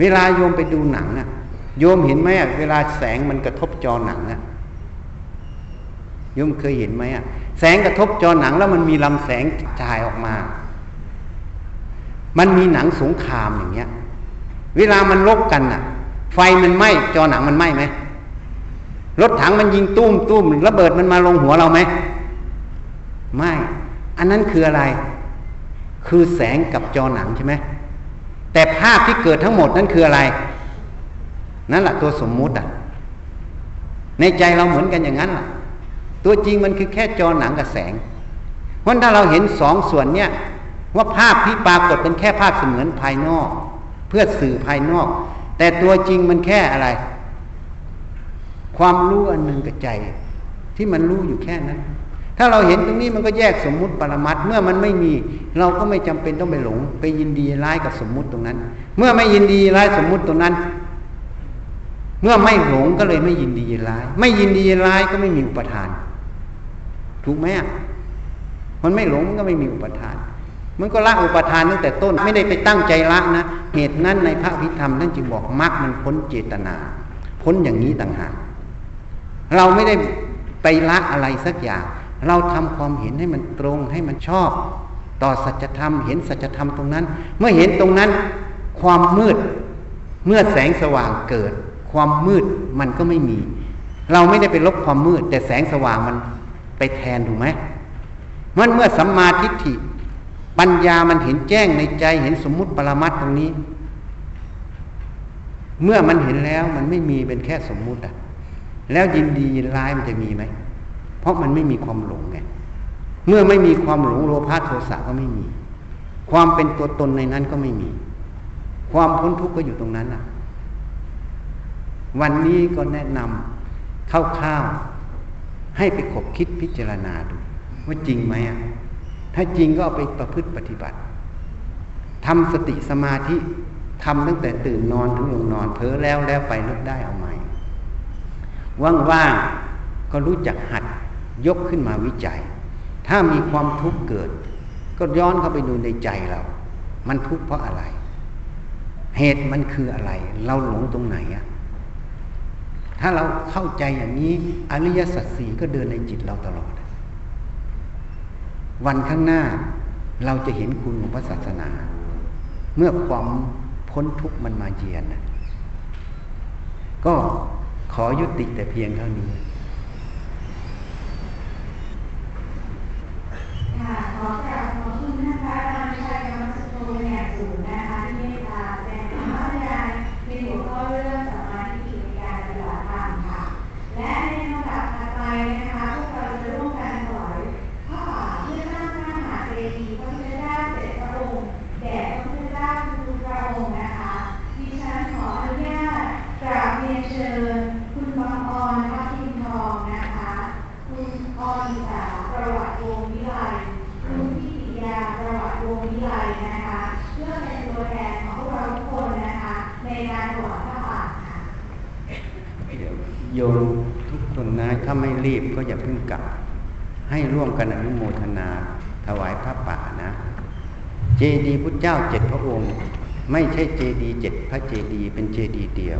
S1: เวลาโยมไปดูหนังอะโยมเห็นไหมอะเวลาแสงมันกระทบจอหนังอะ โยมเคยเห็นไหมอะแสงกระทบจอหนังแล้วมันมีลำแสงจ่ายออกมา มันมีหนังสงครามอย่างเงี้ย เวลามันลบกันอะ ไฟมันไหม้จอหนังมันไหม้ไหมรถถังมันยิงตุ้มตุ้มระเบิดมันมาลงหัวเราไหมไม่ อันนั้นคืออะไร คือแสงกับจอหนังใช่ไหมแต่ภาพที่เกิดทั้งหมดนั่นคืออะไร นั่นแหละตัวสมมุติอะ ในใจเราเหมือนกันอย่างนั้นล่ะ ตัวจริงมันคือแค่จอหนังกับแสง เพราะถ้าเราเห็นสองส่วนเนี่ยว่าภาพที่ปรากฏเป็นแค่ภาพเสมือนภายนอก เพื่อสื่อภายนอก แต่ตัวจริงมันแค่อะไร ความรู้อันหนึ่งกับใจ ที่มันรู้อยู่แค่นั้น ถ้าเราเห็นตรงนี้มันก็แยกสมมุติปรมัตเมื่อมันไม่มี เราก็ไม่จำเป็นต้องไปหลง ไปยินดีร้ายกับสมมุติตรงนั้น เมื่อไม่ยินดีร้ายสมมุติตรงนั้น เมื่อไม่หลงก็เลยไม่ยินดีร้าย ไม่ยินดีร้ายก็ไม่มีอุปทาน ถูกไหมอะมันไม่หลงมันก็ไม่มีอุปทาน มันก็ละอุปทานตั้งแต่ต้นไม่ได้ไปตั้งใจละนะเหตุนั้นในพระพิธรรมท่านจึงบอกมรรคมันพ้นเจตนา พ้นอย่างนี้ต่างหากเราไม่ได้ไปละอะไรสักอย่าง เราทำความเห็นให้มันตรงให้มันชอบ ต่อสัจธรรมเห็นสัจธรรมตรงนั้น เมื่อเห็นตรงนั้น ความมืดเมื่อแสงสว่างเกิด ความมืดมันก็ไม่มี เราไม่ได้ไปลบความมืด แต่แสงสว่างมัน ไปแทนถูกไหมมันเมื่อสัมมาทิฏฐิ ปัญญามันเห็นแจ้งในใจเห็นสมมุติปรมัตตรงนี้ เมื่อมันเห็นแล้วมันไม่มีเป็นแค่สมมุติอะ แล้วยินดียินร้ายมันจะมีไหม เพราะมันไม่มีความหลงไงเมื่อไม่มีความหลงโลภะโทสะก็ไม่มี ความเป็นตัวตนในนั้นก็ไม่มี ความพ้นทุกข์ก็อยู่ตรงนั้นอะ วันนี้ก็แนะนำคร่าวๆ ให้ไปขบคิดพิจารณาดูว่าจริงไหมอะถ้าจริงก็เอาไปประพฤติปฏิบัติทำสติสมาธิทำตั้งแต่ตื่นนอนถึงลงนอนเพ้อแล้วแล้วไปนึกได้เอาใหม่ว่างๆก็รู้จักหัดยกขึ้นมาวิจัย ถ้ามีความทุกข์เกิด ก็ย้อนเข้าไปดูในใจเรา มันทุกข์เพราะอะไร เหตุมันคืออะไร เราหลงตรงไหนอะ ถ้าเราเข้าใจอย่างนี้อริยสัจสี่ก็เดินในจิตเราตลอด วันข้างหน้าเราจะเห็นคุณของพระศาสนา เมื่อความพ้นทุกข์มันมาเยียนก็ขอยุติแต่เพียงเท่านี้
S2: ค่ะขอกราบขอบคุณนะคะ มทุกคนนะถ้าไม่
S1: รีบก็อย่าเพิ่งกลับ ให้ร่วมกันอนุโมทนาถวายพระป่านะ เจดีย์พุทธเจ้าเจ็ดพระองค์ ไม่ใช่เจดีย์เจ็ดพระเจดีย์เป็นเจดีย์เดียว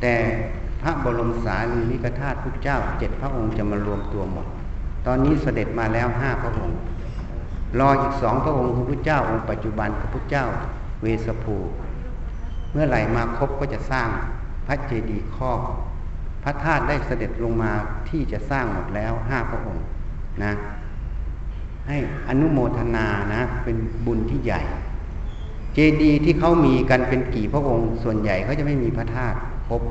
S1: แต่พระบรมสารีริกธาตุพุทธเจ้าเจ็ดพระองค์จะมารวมตัวหมด ตอนนี้เสด็จมาแล้วห้าพระองค์ รออีกสองพระองค์คือพุทธเจ้าองค์ปัจจุบันกับพุทธเจ้าเวสภู เมื่อไหร่มาครบก็จะสร้างพระเจดีย์ครอบ ระธาตุได้เสด็จลงมาที่จะสร้างหมดแล้วห้าพระองค์นะ ให้อนุโมทนานะ เป็นบุญที่ใหญ่ เจดีย์ที่เขามีกันเป็นกี่พระองค์ ส่วนใหญ่เขาจะไม่มีพระธาตุครบ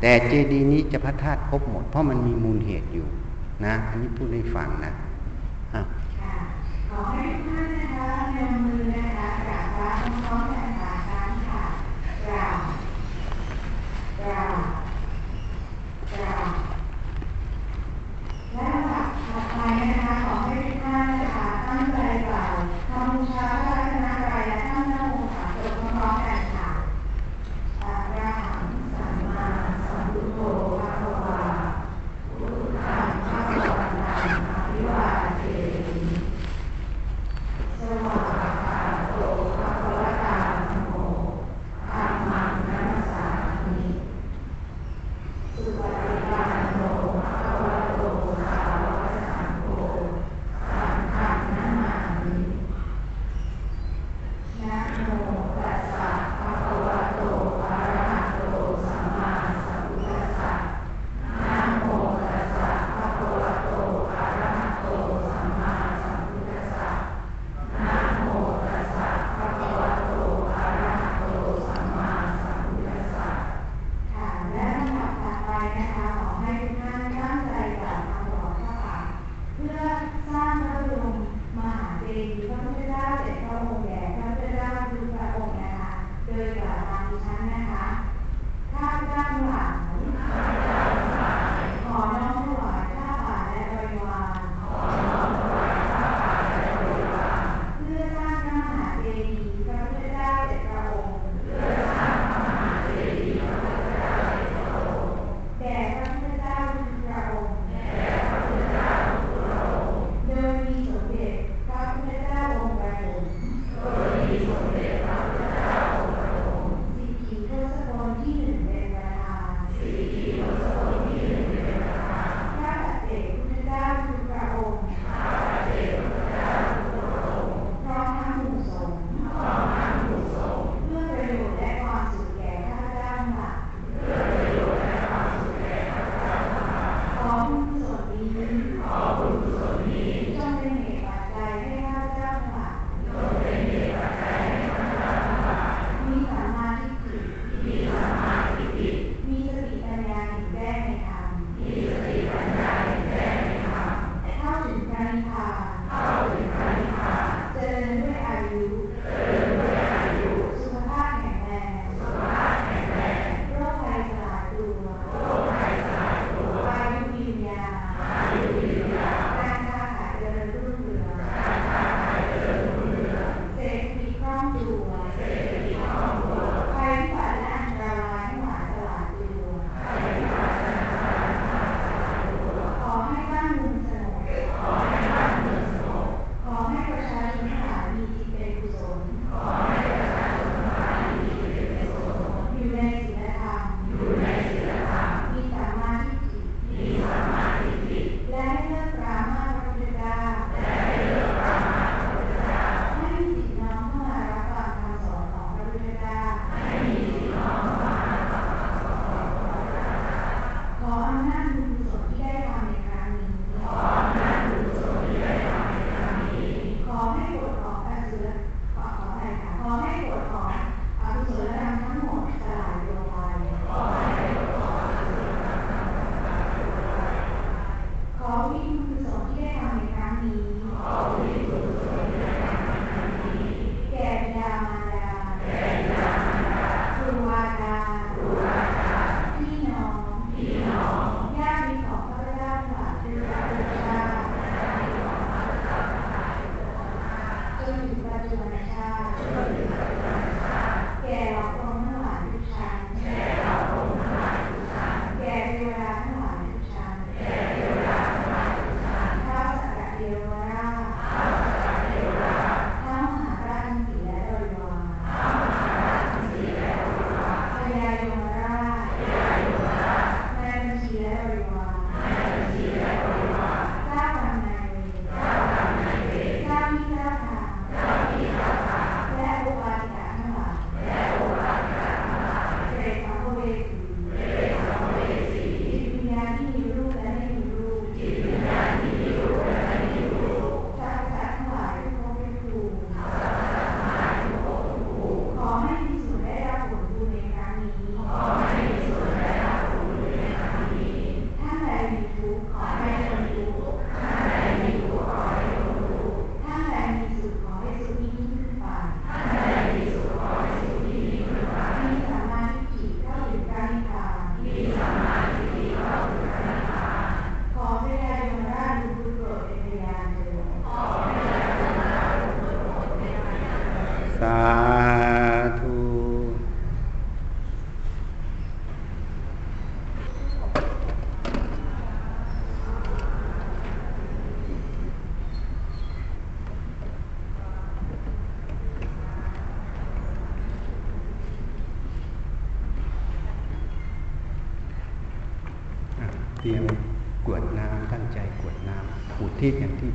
S1: แต่เจดีย์นี้จะพระธาตุครบหมด เพราะมันมีมูลเหตุอยู่นะ อันนี้พูดให้ฟังนะอะ
S2: ค่ะขอให้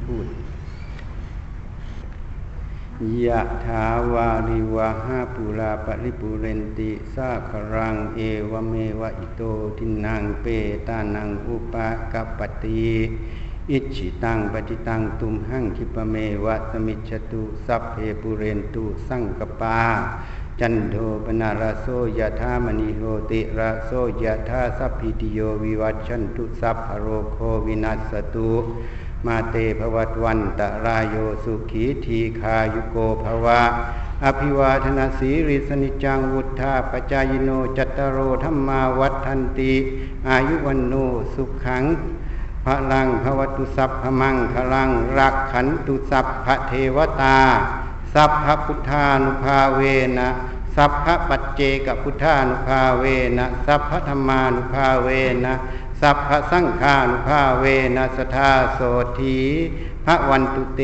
S2: พูดยะ
S1: ถาวาริวะหาปูรา ปะริปูเรนติสาคะรังเอวะเมวะอิโตทินนังเปตานังอุปะกัปปะติอิจฉิตังปัตถิตังตุมหัง ขิปปะเมวะ สะมิชฌะตุสัพเพปูเรนตุสังกัปปา จันโทปัณณะระโสยะถา มะณิโชติระโสยะถาสัพพีติโยวิวัชชันตุสัพพะโรโควินัสตุ มาเตภวัตวันตะรายโยสุขีทีคายุโกภวะ อภิวาทนาสีริสนิจังวุธาปจายโนจัตตารธรรมาวัฏทันติ อายุวันโนสุขังพระลังพระวัตุสัพพมังคลังรักขันตุสัพพะเทวตา สัพพพุทธานุภาเวนะสัพพปัจเจกพุทธานุภาเวนะสัพพธรรมานุภาเวนะ สัพพะสังฆานุภาเวนัสทธาโสธีพระวันตุเต